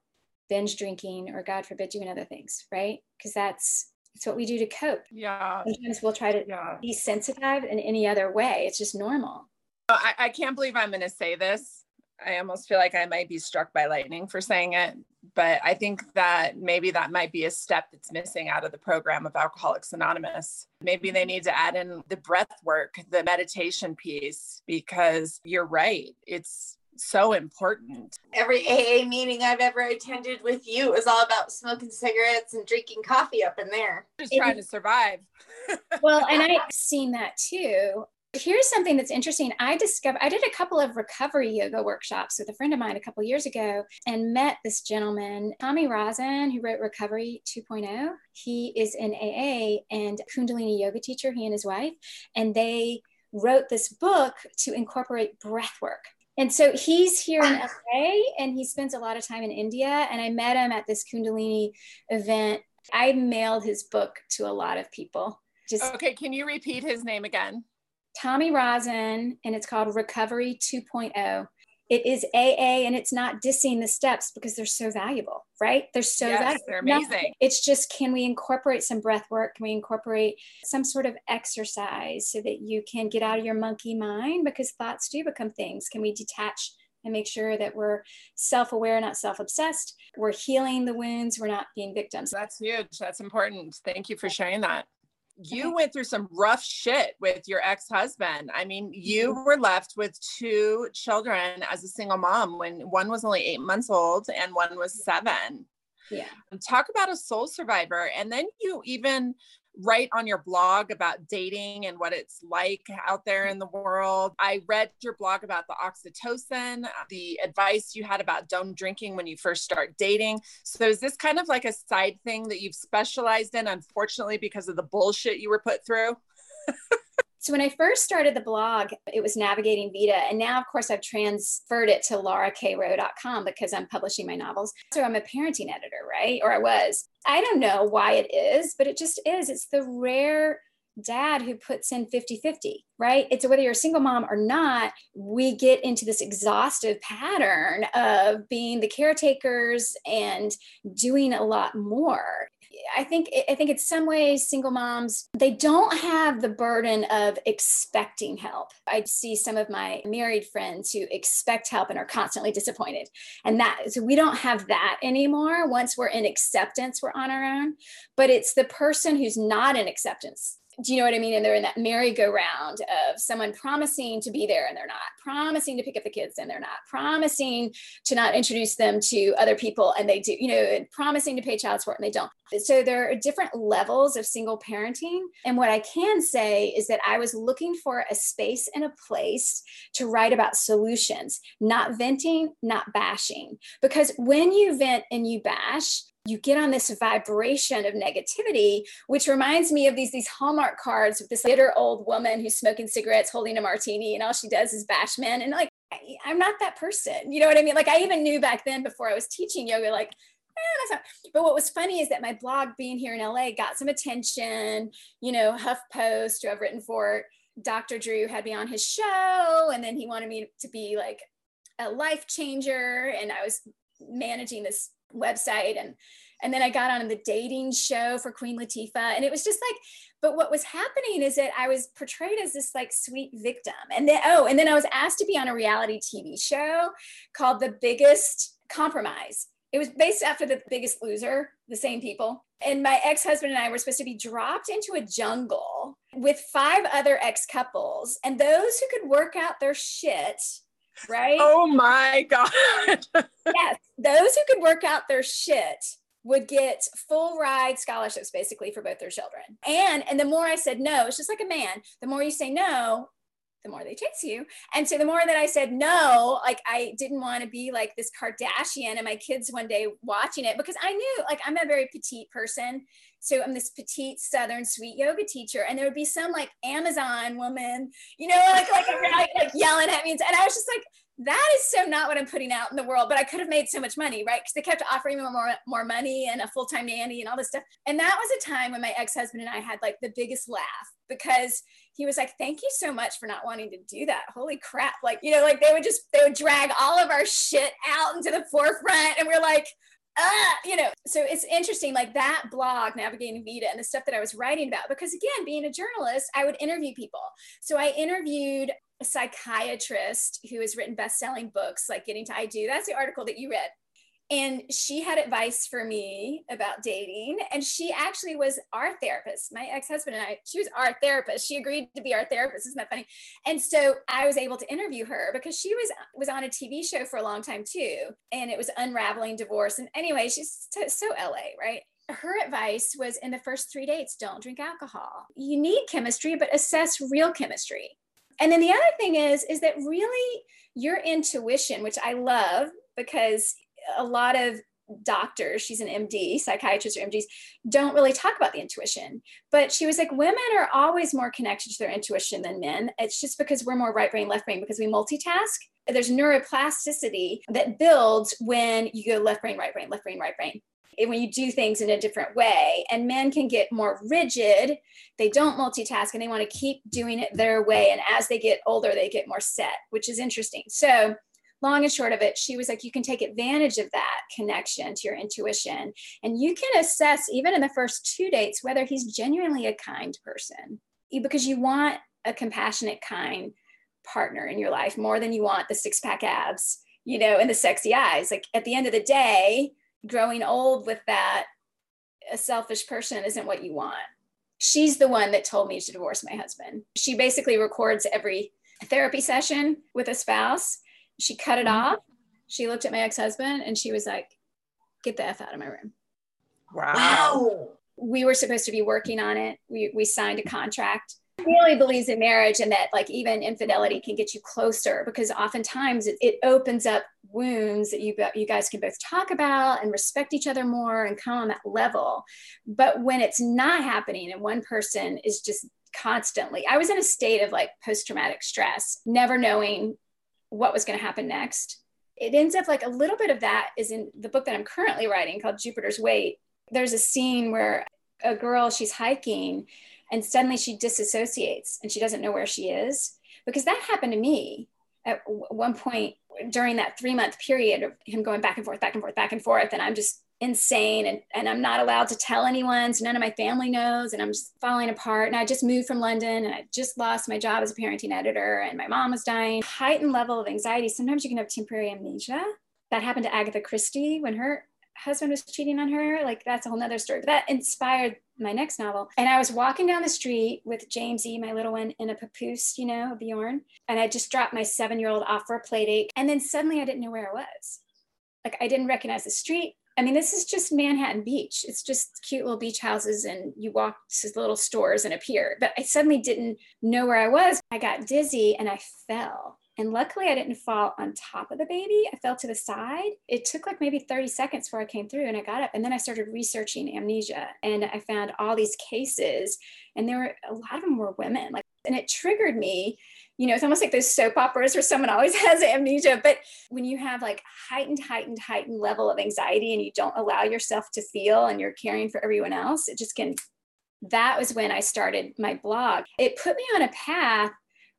binge drinking or, God forbid, doing other things, right? Because that's it's what we do to cope.
Yeah.
Sometimes we'll try to yeah. desensitize in any other way. It's just normal.
I, I can't believe I'm going to say this. I almost feel like I might be struck by lightning for saying it, but I think that maybe that might be a step that's missing out of the program of Alcoholics Anonymous. Maybe they need to add in the breath work, the meditation piece, because you're right. It's so important.
Every AA meeting I've ever attended with you is all about smoking cigarettes and drinking coffee up in there.
Just trying to survive.
well, and I've seen that too. Here's something that's interesting. I discovered I did a couple of recovery yoga workshops with a friend of mine a couple years ago and met this gentleman, Tommy Rosen, who wrote Recovery 2.0. He is an AA and Kundalini yoga teacher, he and his wife, and they wrote this book to incorporate breath work and so he's here in ah. LA and he spends a lot of time in India. And I met him at this Kundalini event. I mailed his book to a lot of people.
Just okay, can you repeat his name again?
Tommy Rosen, and it's called Recovery 2.0 it is AA and it's not dissing the steps because they're so valuable, right? They're so
yes,
valuable.
They're amazing.
it's just can we incorporate some breath work? Can we incorporate some sort of exercise so that you can get out of your monkey mind because thoughts do become things? Can we detach and make sure that we're self aware, not self obsessed. We're healing the wounds, we're not being victims.
That's huge. That's important. Thank you for sharing that. You went through some rough shit with your ex husband. I mean, you mm-hmm. were left with two children as a single mom when one was only eight months old and one was seven.
Yeah.
Talk about a soul survivor. And then you even write on your blog about dating and what it's like out there in the world. I read your blog about the oxytocin, uh, the advice you had about don't drinking when you first start dating. So is this kind of like a side thing that you've specialized in, unfortunately, because of the bullshit you were put through?
So when I first started the blog, it was Navigating Vita. And now, of course, I've transferred it to laurakrowe.com because I'm publishing my novels. So I'm a parenting editor, right? Or I was. I don't know why it is, but it just is. It's the rare dad who puts in 50 50, right? It's whether you're a single mom or not, we get into this exhaustive pattern of being the caretakers and doing a lot more. I think I think in some ways single moms they don't have the burden of expecting help. I see some of my married friends who expect help and are constantly disappointed. And that so we don't have that anymore. Once we're in acceptance, we're on our own. But it's the person who's not in acceptance do you know what I mean? And they're in that merry-go-round of someone promising to be there and they're not, promising to pick up the kids and they're not, promising to not introduce them to other people and they do, you know, and promising to pay child support and they don't. So there are different levels of single parenting. And what I can say is that I was looking for a space and a place to write about solutions, not venting, not bashing. Because when you vent and you bash, you get on this vibration of negativity, which reminds me of these, these Hallmark cards with this bitter old woman who's smoking cigarettes, holding a martini, and all she does is bash men. And like, I'm not that person. You know what I mean? Like, I even knew back then before I was teaching yoga, like, eh. But what was funny is that my blog being here in LA got some attention. You know, HuffPost, who I've written for, Dr. Drew had me on his show, and then he wanted me to be like a life changer. And I was managing this website and and then I got on the dating show for Queen Latifah and it was just like but what was happening is that I was portrayed as this like sweet victim and then oh and then I was asked to be on a reality TV show called The Biggest Compromise. It was based after the biggest loser the same people and my ex-husband and i were supposed to be dropped into a jungle with five other ex-couples and those who could work out their shit right?
Oh my God.
yes. Those who could work out their shit would get full ride scholarships basically for both their children. And and the more I said no, it's just like a man. The more you say no, the more they chase you. And so the more that I said no, like I didn't want to be like this Kardashian and my kids one day watching it because I knew like I'm a very petite person. So I'm this petite Southern sweet yoga teacher, and there would be some like Amazon woman, you know, like like, like, yelling at me, and I was just like, that is so not what I'm putting out in the world, but I could have made so much money, right? Because they kept offering me more, more money and a full time nanny and all this stuff. And that was a time when my ex husband and I had like the biggest laugh because he was like, Thank you so much for not wanting to do that. Holy crap. Like, you know, like they would just, they would drag all of our shit out into the forefront. And we're like, ah, you know, so it's interesting, like that blog, Navigating Vita, and the stuff that I was writing about, because again, being a journalist, I would interview people. So I interviewed a psychiatrist who has written best-selling books like Getting to I Do. That's the article that you read. And she had advice for me about dating. And she actually was our therapist. My ex-husband and i she was our therapist. She agreed to be our therapist. Isn't that funny? And so i was able to interview her because she was was on a tv show for a long time too. And it was unraveling divorce. And anyway she's so, so la right? Her advice was in the first three dates don't drink alcohol. You need chemistry but assess real chemistry and then the other thing is is that really your intuition which i love because a lot of doctors, she's an MD, psychiatrists or MDs, don't really talk about the intuition. But she was like, women are always more connected to their intuition than men. It's just because we're more right brain, left brain, because we multitask. There's neuroplasticity that builds when you go left brain, right brain, left brain, right brain. When you do things in a different way, and men can get more rigid, they don't multitask and they want to keep doing it their way. And as they get older, they get more set, which is interesting. So, long and short of it, she was like, you can take advantage of that connection to your intuition. And you can assess, even in the first two dates, whether he's genuinely a kind person because you want a compassionate, kind partner in your life more than you want the six pack abs you know, and the sexy eyes. Like at the end of the day, growing old with that, a selfish person isn't what you want. She's the one that told me to divorce my husband. She basically records every therapy session with a spouse. She cut it mm-hmm. off. She looked at my ex husband and she was like, get the F out of my room.
Wow.
We were supposed to be working on it. We, we signed a contract really believes in marriage and that like even infidelity can get you closer because oftentimes it, it opens up wounds that you you guys can both talk about and respect each other more and come on that level. But when it's not happening and one person is just constantly i was in a state of like post-traumatic stress never knowing what was going to happen next. It ends up like a little bit of that is in the book that i'm currently writing called jupiter's weight. There's a scene where a girl she's hiking and suddenly she disassociates and she doesn't know where she is. Because that happened to me at one point during that three month period of him going back and forth back and forth back and forth and i'm just insane and, and i'm not allowed to tell anyone so none of my family knows and i'm just falling apart and i just moved from london and i just lost my job as a parenting editor and my mom was dying. Heightened level of anxiety. Sometimes you can have temporary amnesia. That happened to agatha christie when her husband was cheating on her. Like that's a whole nother story but that inspired my next novel. And I was walking down the street with Jamesy, my little one, in a papoose, you know, a Bjorn. And I just dropped my seven year old off for a play date. And then suddenly I didn't know where I was. Like I didn't recognize the street. I mean, this is just Manhattan Beach. It's just cute little beach houses, and you walk to little stores and appear. But I suddenly didn't know where I was. I got dizzy and I fell. And luckily, I didn't fall on top of the baby. I fell to the side. It took like maybe 30 seconds before I came through and I got up. And then I started researching amnesia and I found all these cases. And there were a lot of them were women. Like, and it triggered me. You know, it's almost like those soap operas where someone always has amnesia. But when you have like heightened, heightened, heightened level of anxiety and you don't allow yourself to feel and you're caring for everyone else, it just can. That was when I started my blog. It put me on a path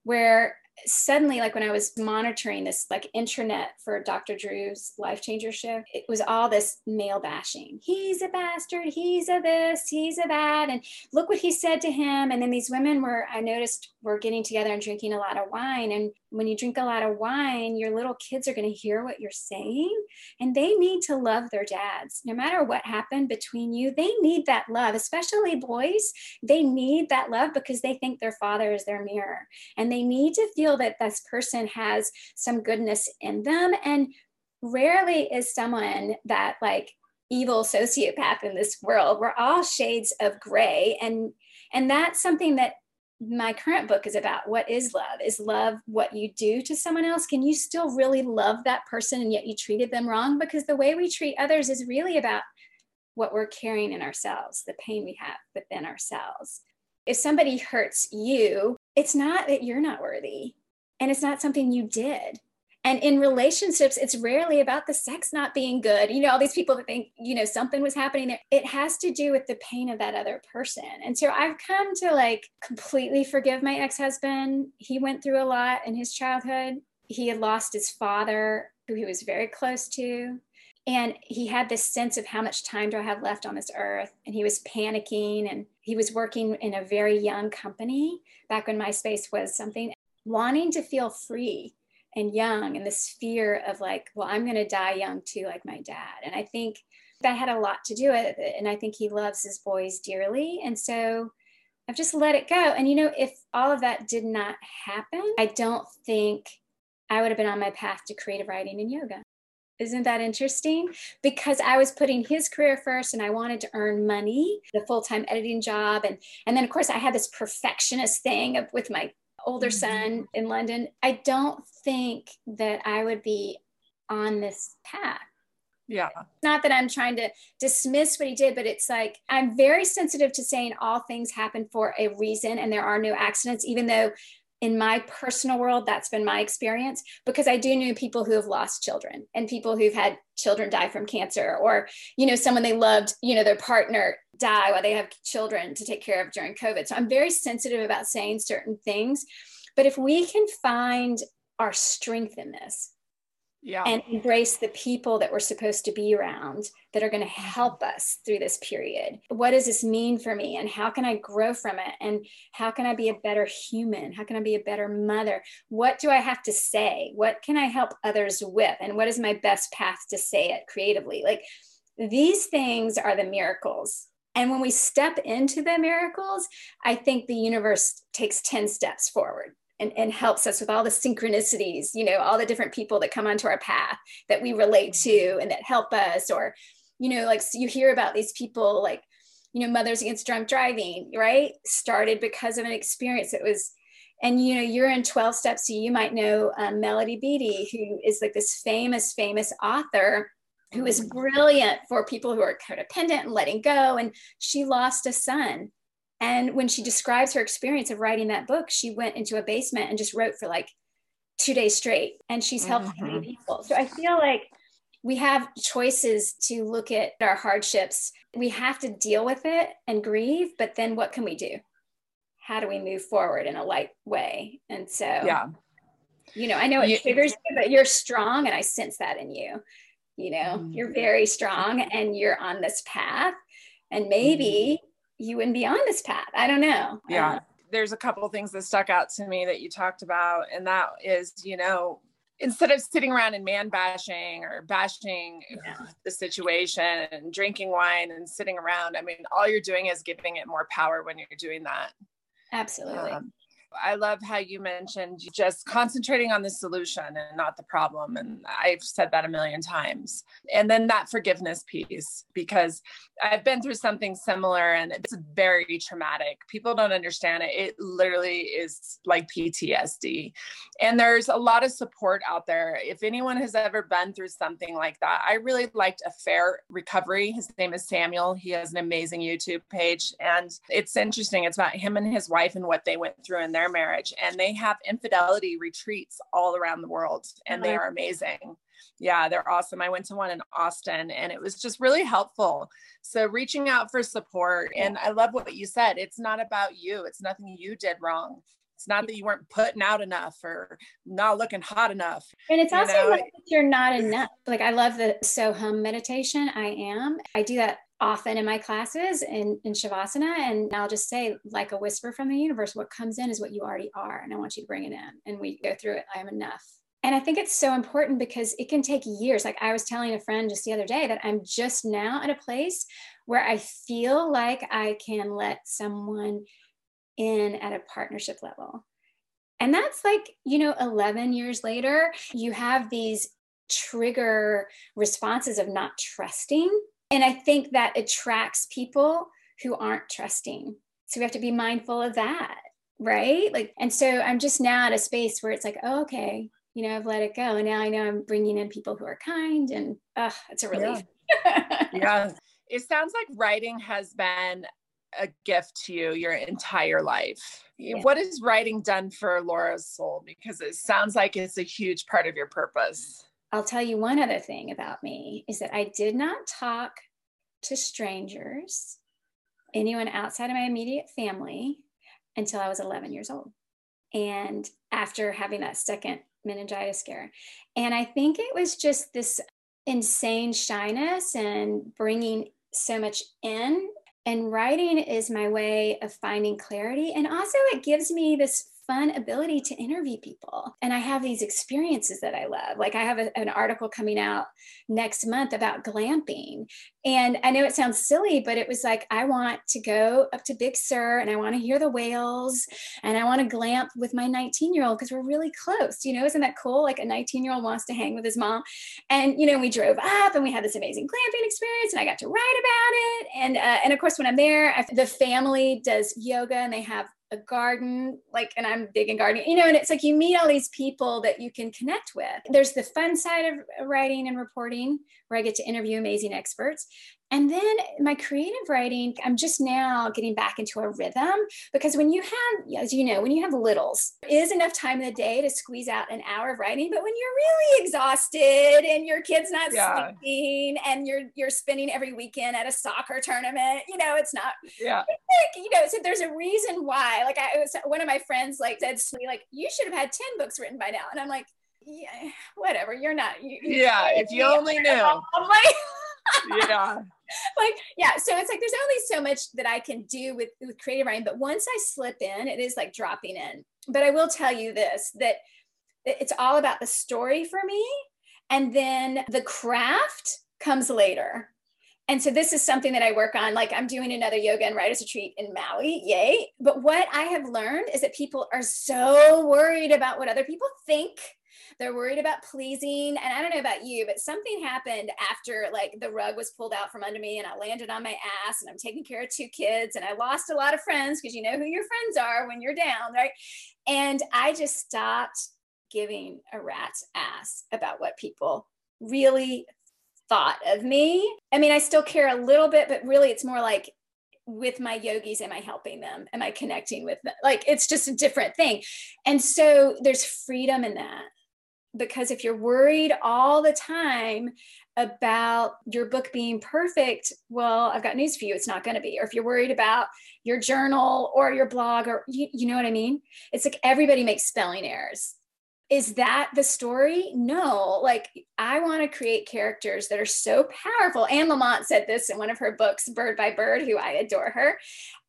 where suddenly like when i was monitoring this like intranet for dr drew's life changer show it was all this male bashing. He's a bastard. He's a this. He's a that. And look what he said to him. And then these women were i noticed were getting together and drinking a lot of wine. And when you drink a lot of wine your little kids are going to hear what you're saying and they need to love their dads no matter what happened between you they need that love especially boys they need that love because they think their father is their mirror and they need to feel that this person has some goodness in them. And rarely is someone that like evil sociopath in this world. We're all shades of gray. And and that's something that my current book is about what is love. Is love what you do to someone else? Can you still really love that person and yet you treated them wrong? Because the way we treat others is really about what we're carrying in ourselves the pain we have within ourselves. If somebody hurts you it's not that you're not worthy and it's not something you did and in relationships it's rarely about the sex not being good. You know all these people that think you know something was happening there. It has to do with the pain of that other person. And so i've come to like completely forgive my ex-husband. He went through a lot in his childhood. He had lost his father who he was very close to. And he had this sense of how much time do I have left on this earth? And he was panicking and he was working in a very young company back when MySpace was something wanting to feel free and young and this fear of like well i'm going to die young too like my dad and i think that had a lot to do with it and i think he loves his boys dearly and so i've just let it go and you know if all of that did not happen i don't think i would have been on my path to creative writing and yoga isn't that interesting? Because I was putting his career first and I wanted to earn money, the full-time editing job. And, and then of course I had this perfectionist thing of with my older mm-hmm. son in London, I don't think that I would be on this path.
Yeah.
Not that I'm trying to dismiss what he did, but it's like I'm very sensitive to saying all things happen for a reason and there are no accidents, even though in my personal world, that's been my experience because I do know people who have lost children and people who've had children die from cancer or, you know, someone they loved, you know, their partner die while they have children to take care of during COVID. So I'm very sensitive about saying certain things. But if we can find our strength in this, yeah. and embrace the people that we're supposed to be around that are going to help us through this period. What does this mean for me? And how can I grow from it? And how can I be a better human? How can I be a better mother? What do I have to say? What can I help others with? And what is my best path to say it creatively? Like these things are the miracles. And when we step into the miracles, I think the universe takes 10 steps forward and, and helps us with all the synchronicities, you know, all the different people that come onto our path that we relate to and that help us. Or, you know, like so you hear about these people like, you know, Mothers Against Drunk Driving, right? Started because of an experience that was, and you know, you're in 12 steps, so you might know um, Melody Beattie, who is like this famous, famous author who is brilliant for people who are codependent and letting go. And she lost a son and when she describes her experience of writing that book, she went into a basement and just wrote for like two days straight. And she's helped mm-hmm. many people. So I feel like we have choices to look at our hardships. We have to deal with it and grieve, but then what can we do? How do we move forward in a light way? And so,
yeah,
you know, I know it you, triggers you, but you're strong, and I sense that in you. You know, mm-hmm. you're very strong and you're on this path. And maybe mm-hmm you wouldn't be on this path. I don't know.
Yeah. Um, There's a couple things that stuck out to me that you talked about, and that is, you know, instead of sitting around and man bashing or bashing yeah. the situation and drinking wine and sitting around, I mean, all you're doing is giving it more power when you're doing that.
Absolutely. Um,
I love how you mentioned just concentrating on the solution and not the problem. And I've said that a million times. And then that forgiveness piece, because I've been through something similar and it's very traumatic. People don't understand it. It literally is like PTSD. And there's a lot of support out there. If anyone has ever been through something like that, I really liked Affair Recovery. His name is Samuel. He has an amazing YouTube page. And it's interesting. It's about him and his wife and what they went through in their marriage. And they have infidelity retreats all around the world, and they are amazing. Yeah, they're awesome. I went to one in Austin and it was just really helpful. So, reaching out for support. And I love what you said. It's not about you, it's nothing you did wrong. It's not that you weren't putting out enough or not looking hot enough.
And it's also you know? you're not enough. Like I love the so hum meditation. I am. I do that often in my classes in, in Shavasana. And I'll just say, like a whisper from the universe, what comes in is what you already are. And I want you to bring it in. And we go through it. I am enough. And I think it's so important because it can take years. Like I was telling a friend just the other day that I'm just now at a place where I feel like I can let someone in at a partnership level. And that's like, you know, 11 years later, you have these trigger responses of not trusting and I think that attracts people who aren't trusting. So we have to be mindful of that. Right. Like, and so I'm just now at a space where it's like, oh, okay, you know, I've let it go. And now I know I'm bringing in people who are kind and uh, it's a relief.
Yeah. yeah. It sounds like writing has been a gift to you your entire life. Yeah. What has writing done for Laura's soul? Because it sounds like it's a huge part of your purpose.
I'll tell you one other thing about me is that I did not talk to strangers, anyone outside of my immediate family, until I was 11 years old. And after having that second meningitis scare. And I think it was just this insane shyness and bringing so much in. And writing is my way of finding clarity. And also, it gives me this fun ability to interview people. And I have these experiences that I love. Like I have a, an article coming out next month about glamping. And I know it sounds silly, but it was like, I want to go up to Big Sur and I want to hear the whales and I want to glamp with my 19 year old because we're really close. You know, isn't that cool? Like a 19 year old wants to hang with his mom. And, you know, we drove up and we had this amazing glamping experience and I got to write about it. And, uh, and of course, when I'm there, I, the family does yoga and they have a garden, like, and I'm big in gardening, you know, and it's like you meet all these people that you can connect with. There's the fun side of writing and reporting where I get to interview amazing experts. And then my creative writing, I'm just now getting back into a rhythm because when you have, as you know, when you have littles, is enough time in the day to squeeze out an hour of writing. But when you're really exhausted and your kid's not yeah. sleeping and you're you're spending every weekend at a soccer tournament, you know, it's not.
Yeah.
you know, so there's a reason why. Like I was one of my friends like said to me, like, you should have had 10 books written by now. And I'm like, yeah, whatever. You're not. You,
yeah, if you only knew. yeah.
Like, yeah. So it's like there's only so much that I can do with, with creative writing. But once I slip in, it is like dropping in. But I will tell you this that it's all about the story for me. And then the craft comes later. And so this is something that I work on. Like I'm doing another yoga and writers retreat in Maui. Yay. But what I have learned is that people are so worried about what other people think. They're worried about pleasing. And I don't know about you, but something happened after like the rug was pulled out from under me and I landed on my ass and I'm taking care of two kids and I lost a lot of friends because you know who your friends are when you're down, right? And I just stopped giving a rat's ass about what people really thought of me. I mean, I still care a little bit, but really it's more like with my yogis, am I helping them? Am I connecting with them? Like it's just a different thing. And so there's freedom in that. Because if you're worried all the time about your book being perfect, well, I've got news for you. It's not going to be. Or if you're worried about your journal or your blog, or you, you know what I mean? It's like everybody makes spelling errors is that the story? No, like I want to create characters that are so powerful. Anne Lamott said this in one of her books, Bird by Bird, who I adore her.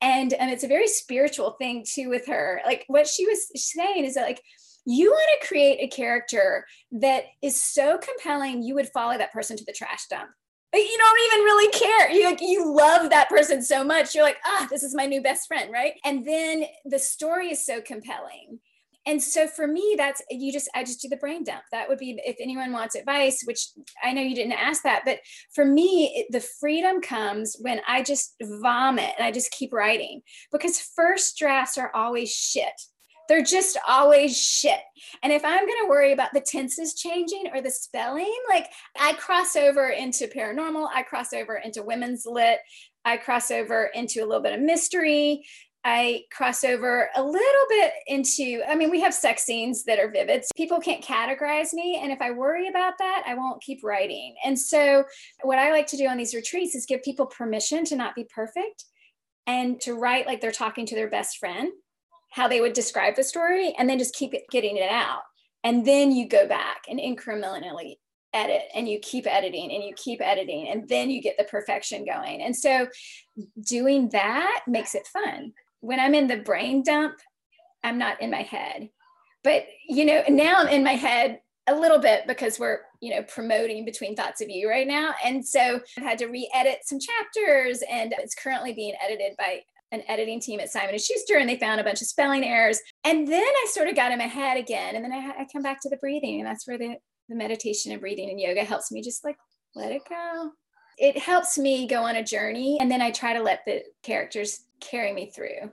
And, and it's a very spiritual thing too with her. Like what she was saying is that like you want to create a character that is so compelling, you would follow that person to the trash dump you don't even really care. You like you love that person so much. You're like, ah, this is my new best friend, right? And then the story is so compelling and so for me that's you just i just do the brain dump that would be if anyone wants advice which i know you didn't ask that but for me it, the freedom comes when i just vomit and i just keep writing because first drafts are always shit they're just always shit. And if I'm going to worry about the tenses changing or the spelling, like I cross over into paranormal, I cross over into women's lit, I cross over into a little bit of mystery. I cross over a little bit into, I mean, we have sex scenes that are vivid. So people can't categorize me. And if I worry about that, I won't keep writing. And so, what I like to do on these retreats is give people permission to not be perfect and to write like they're talking to their best friend, how they would describe the story, and then just keep it, getting it out. And then you go back and incrementally edit and you keep editing and you keep editing and then you get the perfection going. And so doing that makes it fun when I'm in the brain dump, I'm not in my head. But you know, now I'm in my head a little bit because we're you know promoting between thoughts of you right now and so i've had to re-edit some chapters and it's currently being edited by an editing team at simon and schuster and they found a bunch of spelling errors. And then i sort of got in my head again and then i, I come back to the breathing and that's where the, the meditation and breathing and yoga helps me just like let it go. It helps me go on a journey and then i try to let the characters carry me through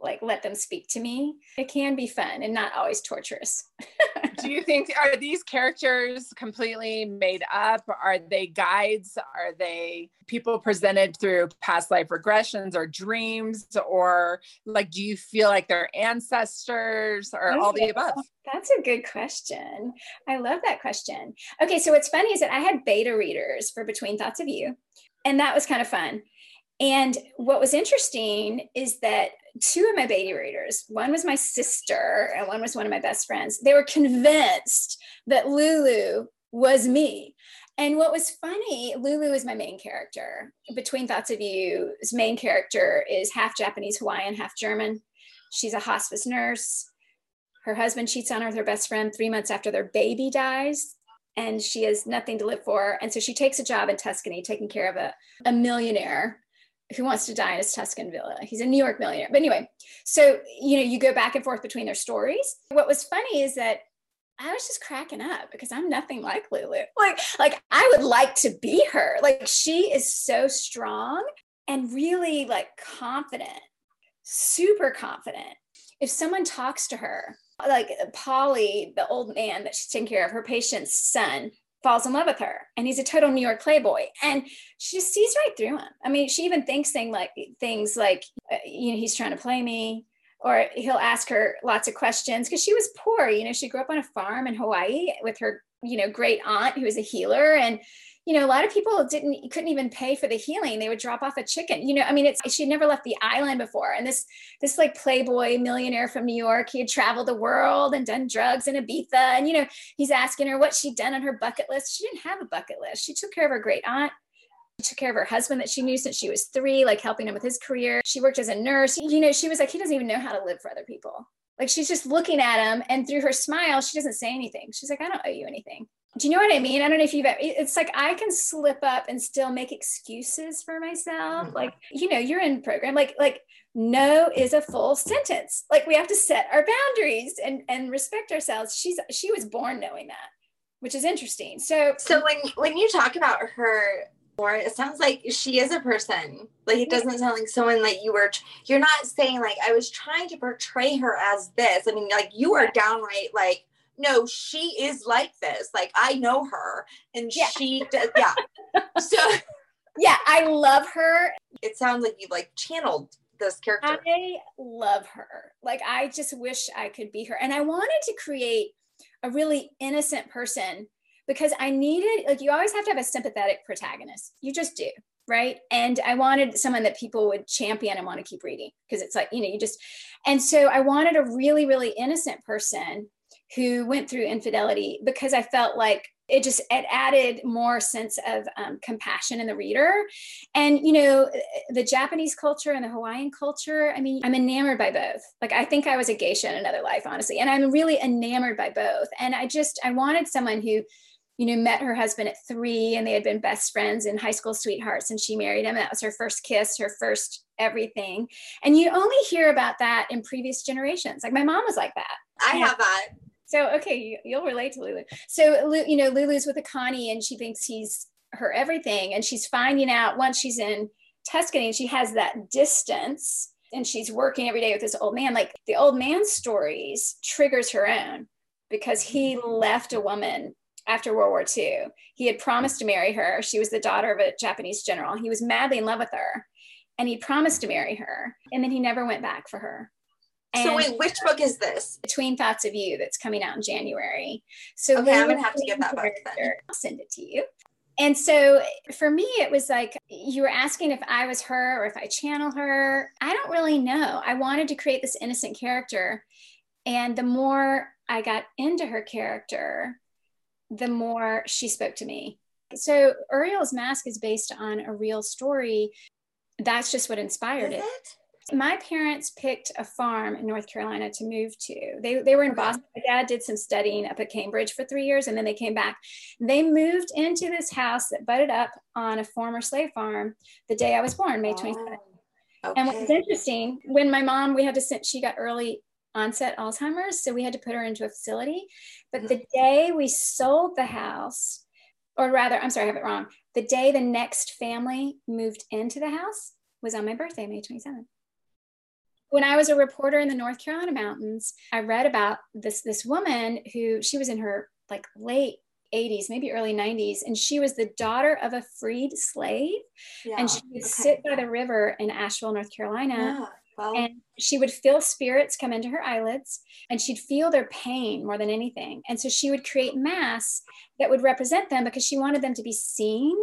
like let them speak to me. It can be fun and not always torturous
do you think are these characters completely made up? Are they guides? Are they people presented through past life regressions or dreams? Or like do you feel like they're ancestors or all the above?
That's a good question. I love that question. Okay so what's funny is that i had beta readers for between thoughts of you and that was kind of fun. And what was interesting is that two of my beta readers, one was my sister and one was one of my best friends, they were convinced that Lulu was me. And what was funny, Lulu is my main character. Between Thoughts of You's main character is half Japanese Hawaiian, half German. She's a hospice nurse. Her husband cheats on her with her best friend three months after their baby dies and she has nothing to live for. And so she takes a job in Tuscany, taking care of a, a millionaire who wants to die in his Tuscan villa. He's a New York millionaire. But anyway, so you know, you go back and forth between their stories. What was funny is that I was just cracking up because I'm nothing like Lulu. Like, like I would like to be her. Like she is so strong and really like confident, super confident. If someone talks to her, like Polly, the old man that she's taking care of, her patient's son, falls in love with her and he's a total New York playboy and she just sees right through him. I mean, she even thinks thing like things like, uh, you know, he's trying to play me or he'll ask her lots of questions because she was poor. You know, she grew up on a farm in Hawaii with her, you know, great aunt who was a healer and, you know, a lot of people didn't couldn't even pay for the healing. They would drop off a chicken. You know, I mean, it's she'd never left the island before. And this this like playboy millionaire from New York, he had traveled the world and done drugs in Ibiza. And you know, he's asking her what she'd done on her bucket list. She didn't have a bucket list. She took care of her great aunt. She took care of her husband that she knew since she was three, like helping him with his career. She worked as a nurse. You know, she was like, he doesn't even know how to live for other people. Like she's just looking at him, and through her smile, she doesn't say anything. She's like, I don't owe you anything. Do you know what I mean? I don't know if you've ever, it's like I can slip up and still make excuses for myself. Mm-hmm. Like, you know, you're in program, like, like, no is a full sentence. Like we have to set our boundaries and and respect ourselves. She's she was born knowing that, which is interesting. So
so when when you talk about her more it sounds like she is a person like it doesn't sound like someone that you were you're not saying like i was trying to portray her as this i mean like you are downright like no she is like this like i know her and yeah. she does yeah so
yeah i love her
it sounds like you like channeled this character
i love her like i just wish i could be her and i wanted to create a really innocent person because I needed, like, you always have to have a sympathetic protagonist. You just do. Right. And I wanted someone that people would champion and want to keep reading because it's like, you know, you just, and so I wanted a really, really innocent person who went through infidelity because I felt like it just it added more sense of um, compassion in the reader and you know the japanese culture and the hawaiian culture i mean i'm enamored by both like i think i was a geisha in another life honestly and i'm really enamored by both and i just i wanted someone who you know, met her husband at three and they had been best friends and high school sweethearts and she married him. That was her first kiss, her first everything. And you only hear about that in previous generations. Like my mom was like that.
I have that.
So, okay, you, will relate to Lulu. So, you know, Lulu's with Akane and she thinks he's her everything. And she's finding out once she's in Tuscany and she has that distance and she's working every day with this old man, like the old man's stories triggers her own because he left a woman after World War II. He had promised to marry her. She was the daughter of a Japanese general. He was madly in love with her and he promised to marry her. And then he never went back for her.
And so wait, which book is this?
Between Thoughts of You that's coming out in January. So
okay, I'm gonna have to get that book then.
I'll send it to you. And so for me, it was like you were asking if I was her or if I channel her. I don't really know. I wanted to create this innocent character. And the more I got into her character, the more she spoke to me. So Uriel's Mask is based on a real story. That's just what inspired it? it. My parents picked a farm in North Carolina to move to. They, they were in Boston. My dad did some studying up at Cambridge for three years and then they came back. They moved into this house that butted up on a former slave farm the day I was born, May 27th. Oh, okay. And what's interesting, when my mom, we had to send, she got early onset Alzheimer's. So we had to put her into a facility. But the mm-hmm. day we sold the house, or rather, I'm sorry, I have it wrong. The day the next family moved into the house was on my birthday, May 27th. When I was a reporter in the North Carolina mountains, I read about this this woman who she was in her like late 80s, maybe early 90s, and she was the daughter of a freed slave. Yeah, and she would okay. sit by the river in Asheville, North Carolina, yeah and she would feel spirits come into her eyelids and she'd feel their pain more than anything. And so she would create masks that would represent them because she wanted them to be seen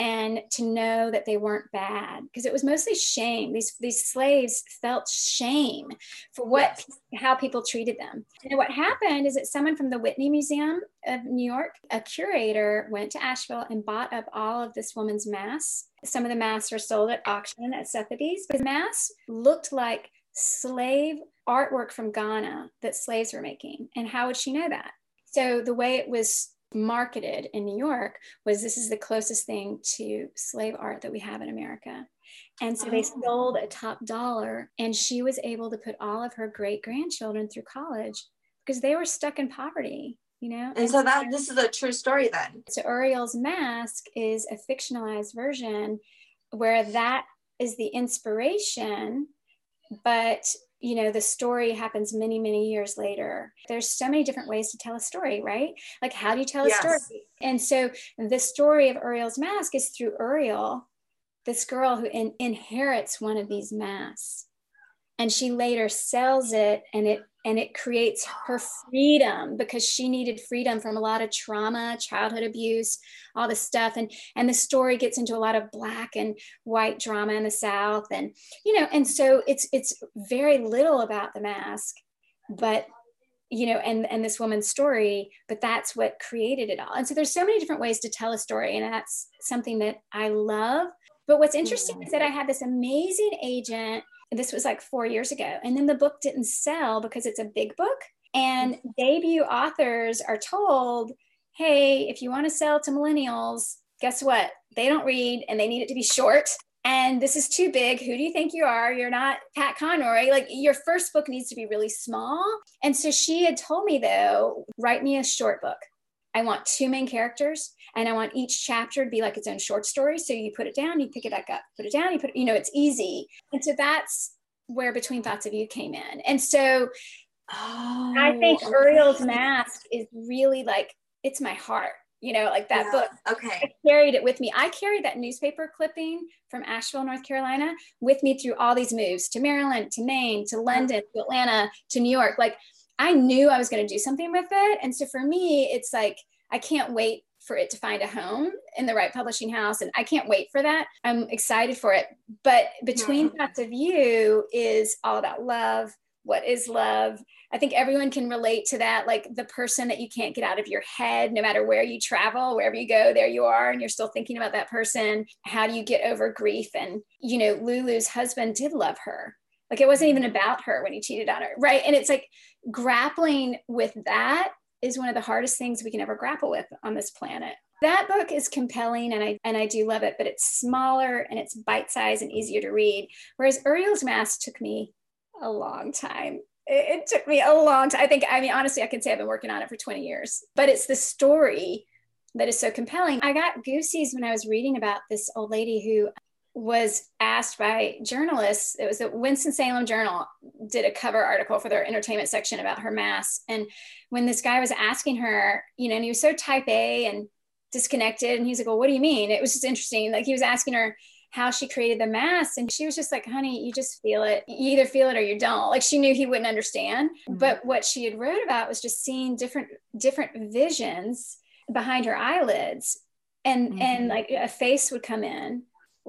and to know that they weren't bad because it was mostly shame. These these slaves felt shame for what yes. how people treated them. And what happened is that someone from the whitney museum of new york a curator went to asheville and bought up all of this woman's masks some of the masks were sold at auction at sotheby's the masks looked like slave artwork from ghana that slaves were making. And how would she know that? So the way it was marketed in New York was this is the closest thing to slave art that we have in America. And so they oh. sold a top dollar, and she was able to put all of her great grandchildren through college because they were stuck in poverty, you know?
And, and so that this is a true story then.
So Uriel's Mask is a fictionalized version where that is the inspiration, but you know the story happens many many years later. There's so many different ways to tell a story right? Like how do you tell a story? And so the story of uriel's mask is through uriel this girl who in, inherits one of these masks and she later sells it and it and it creates her freedom because she needed freedom from a lot of trauma childhood abuse all this stuff. And and the story gets into a lot of black and white drama in the south. And you know and so it's it's very little about the mask but you know and and this woman's story but that's what created it all. And so there's so many different ways to tell a story and that's something that i love. But what's interesting is that i had this amazing agent this was like four years ago. And then the book didn't sell because it's a big book. And mm-hmm. debut authors are told, hey, if you want to sell to millennials, guess what? They don't read and they need it to be short. And this is too big. Who do you think you are? You're not Pat Conroy. Like your first book needs to be really small. And so she had told me, though, write me a short book. I want two main characters and I want each chapter to be like its own short story. So you put it down, you pick it back up, put it down, you put, you know, it's easy. And so that's where Between Thoughts of You came in. And so oh, I think. Uriel's Mask is really like, it's my heart, you know, like that yeah, book.
Okay.
I carried it with me. I carried that newspaper clipping from Asheville, North Carolina with me through all these moves to Maryland, to Maine, to London, to Atlanta, to New York. Like I knew I was going to do something with it. And so for me, it's like, I can't wait for it to find a home in the right publishing house. And I can't wait for that. I'm excited for it. But Between mm-hmm. yeah. Thoughts of You is all about love. What is love? I think everyone can relate to that. Like the person that you can't get out of your head, no matter where you travel, wherever you go, there you are, and you're still thinking about that person. How do you get over grief? And, you know, Lulu's husband did love her. Like it wasn't even about her when he cheated on her. Right. And it's like grappling with that is one of the hardest things we can ever grapple with on this planet. That book is compelling and I and I do love it, but it's smaller and it's bite-sized and easier to read. Whereas Uriel's Mask took me a long time. It, it took me a long time. I think, I mean, honestly, I can say I've been working on it for 20 years, but it's the story that is so compelling. I got goosies when I was reading about this old lady who was asked by journalists it was the winston-salem journal did a cover article for their entertainment section about her mask and when this guy was asking her you know and he was so type a and disconnected and he's like well what do you mean? It was just interesting. Like he was asking her how she created the mask and she was just like honey you just feel it. You either feel it or you don't. Like she knew he wouldn't understand. Mm-hmm. but what she had wrote about was just seeing different different visions behind her eyelids. And mm-hmm. and like a face would come in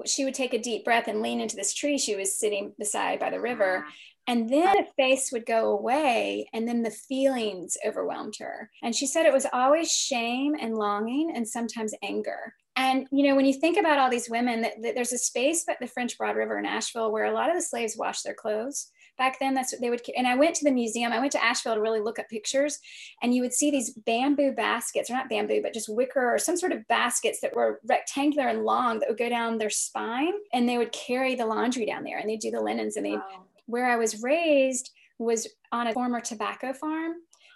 she would take a deep breath and lean into this tree she was sitting beside by the river. And then the face would go away and then the feelings overwhelmed her. And she said it was always shame and longing and sometimes anger. And you know when you think about all these women that, that there's a space at the french broad river in asheville where a lot of the slaves washed their clothes back then that's what they would and i went to the museum i went to asheville to really look at pictures and you would see these bamboo baskets or not bamboo but just wicker or some sort of baskets that were rectangular and long that would go down their spine and they would carry the laundry down there and they'd do the linens and they wow. where i was raised was on a former tobacco farm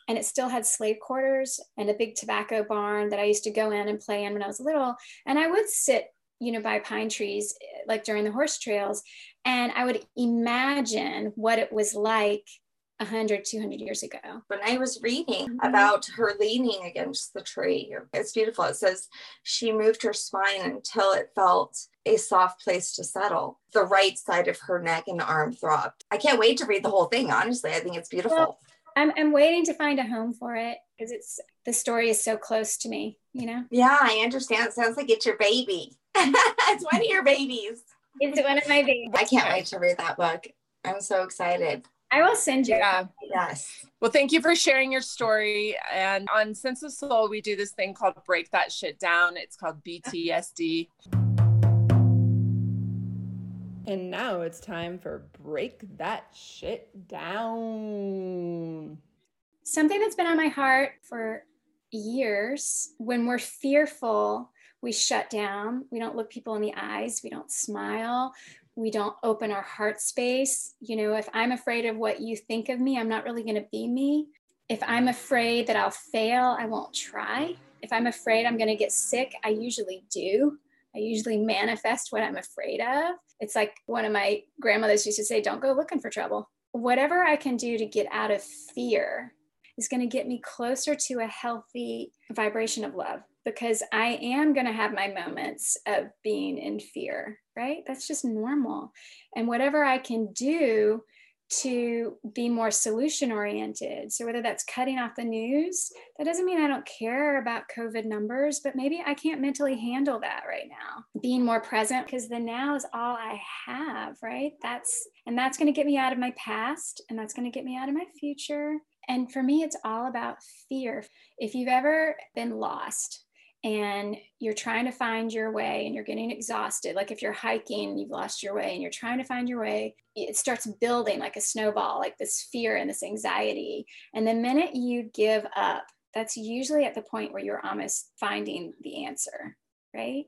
and it still had slave quarters and a big tobacco barn that I used to go in and play in when I was little. And I would sit you know, by pine trees, like during the horse trails. And I would imagine what it was like 100, 200 years ago.
When I was reading mm-hmm. about her leaning against the tree, it's beautiful. It says she moved her spine until it felt a soft place to settle. The right side of her neck and arm throbbed. I can't wait to read the whole thing, honestly. I think it's beautiful. Well,
I'm, I'm waiting to find a home for it because it's the story is so close to me, you know?
Yeah, I understand. It sounds like it's your baby. it's one of your babies.
It's one of my babies.
I can't wait to read that book. I'm so excited.
I will send you.
Yeah.
Yes.
Well, thank you for sharing your story. And on Sense of Soul, we do this thing called Break That Shit Down. It's called BTSD. And now it's time for Break That Shit Down.
Something that's been on my heart for years when we're fearful we shut down. We don't look people in the eyes. We don't smile. We don't open our heart space. You know, if I'm afraid of what you think of me, I'm not really going to be me. If I'm afraid that I'll fail, I won't try. If I'm afraid I'm going to get sick, I usually do. I usually manifest what I'm afraid of. It's like one of my grandmothers used to say, don't go looking for trouble. Whatever I can do to get out of fear is going to get me closer to a healthy vibration of love because I am going to have my moments of being in fear, right? That's just normal. And whatever I can do to be more solution oriented. So, whether that's cutting off the news, that doesn't mean I don't care about COVID numbers, but maybe I can't mentally handle that right now. Being more present because the now is all I have, right? That's, and that's going to get me out of my past and that's going to get me out of my future. And for me, it's all about fear. If you've ever been lost, and you're trying to find your way and you're getting exhausted. Like if you're hiking you've lost your way and you're trying to find your way it starts building like a snowball like this fear and this anxiety. And the minute you give up that's usually at the point where you're almost finding the answer right?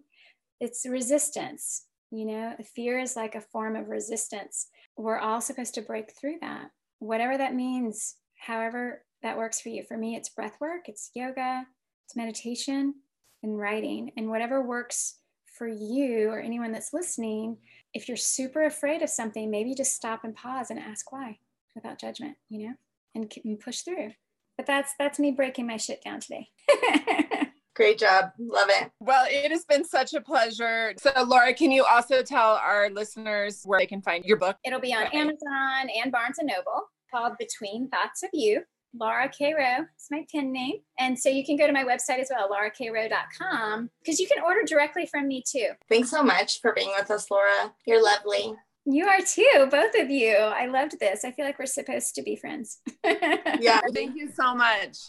It's resistance you know? Fear is like a form of resistance. We're all supposed to break through that. Whatever that means however that works for you. For me it's breath work it's yoga it's meditation and writing and whatever works for you or anyone that's listening if you're super afraid of something maybe just stop and pause and ask why without judgment you know and, and push through but that's that's me breaking my shit down today
Great job. Love it.
Well, it has been such a pleasure. So, Laura, can you also tell our listeners where they can find your book?
It'll be on Amazon and Barnes and Noble called Between Thoughts of You. Laura K. Rowe. It's my pen name. And so you can go to my website as well, laurakrowe.com, because you can order directly from me too.
Thanks so much for being with us, Laura. You're lovely.
You are too, both of you. I loved this. I feel like we're supposed to be friends.
yeah, thank you so much.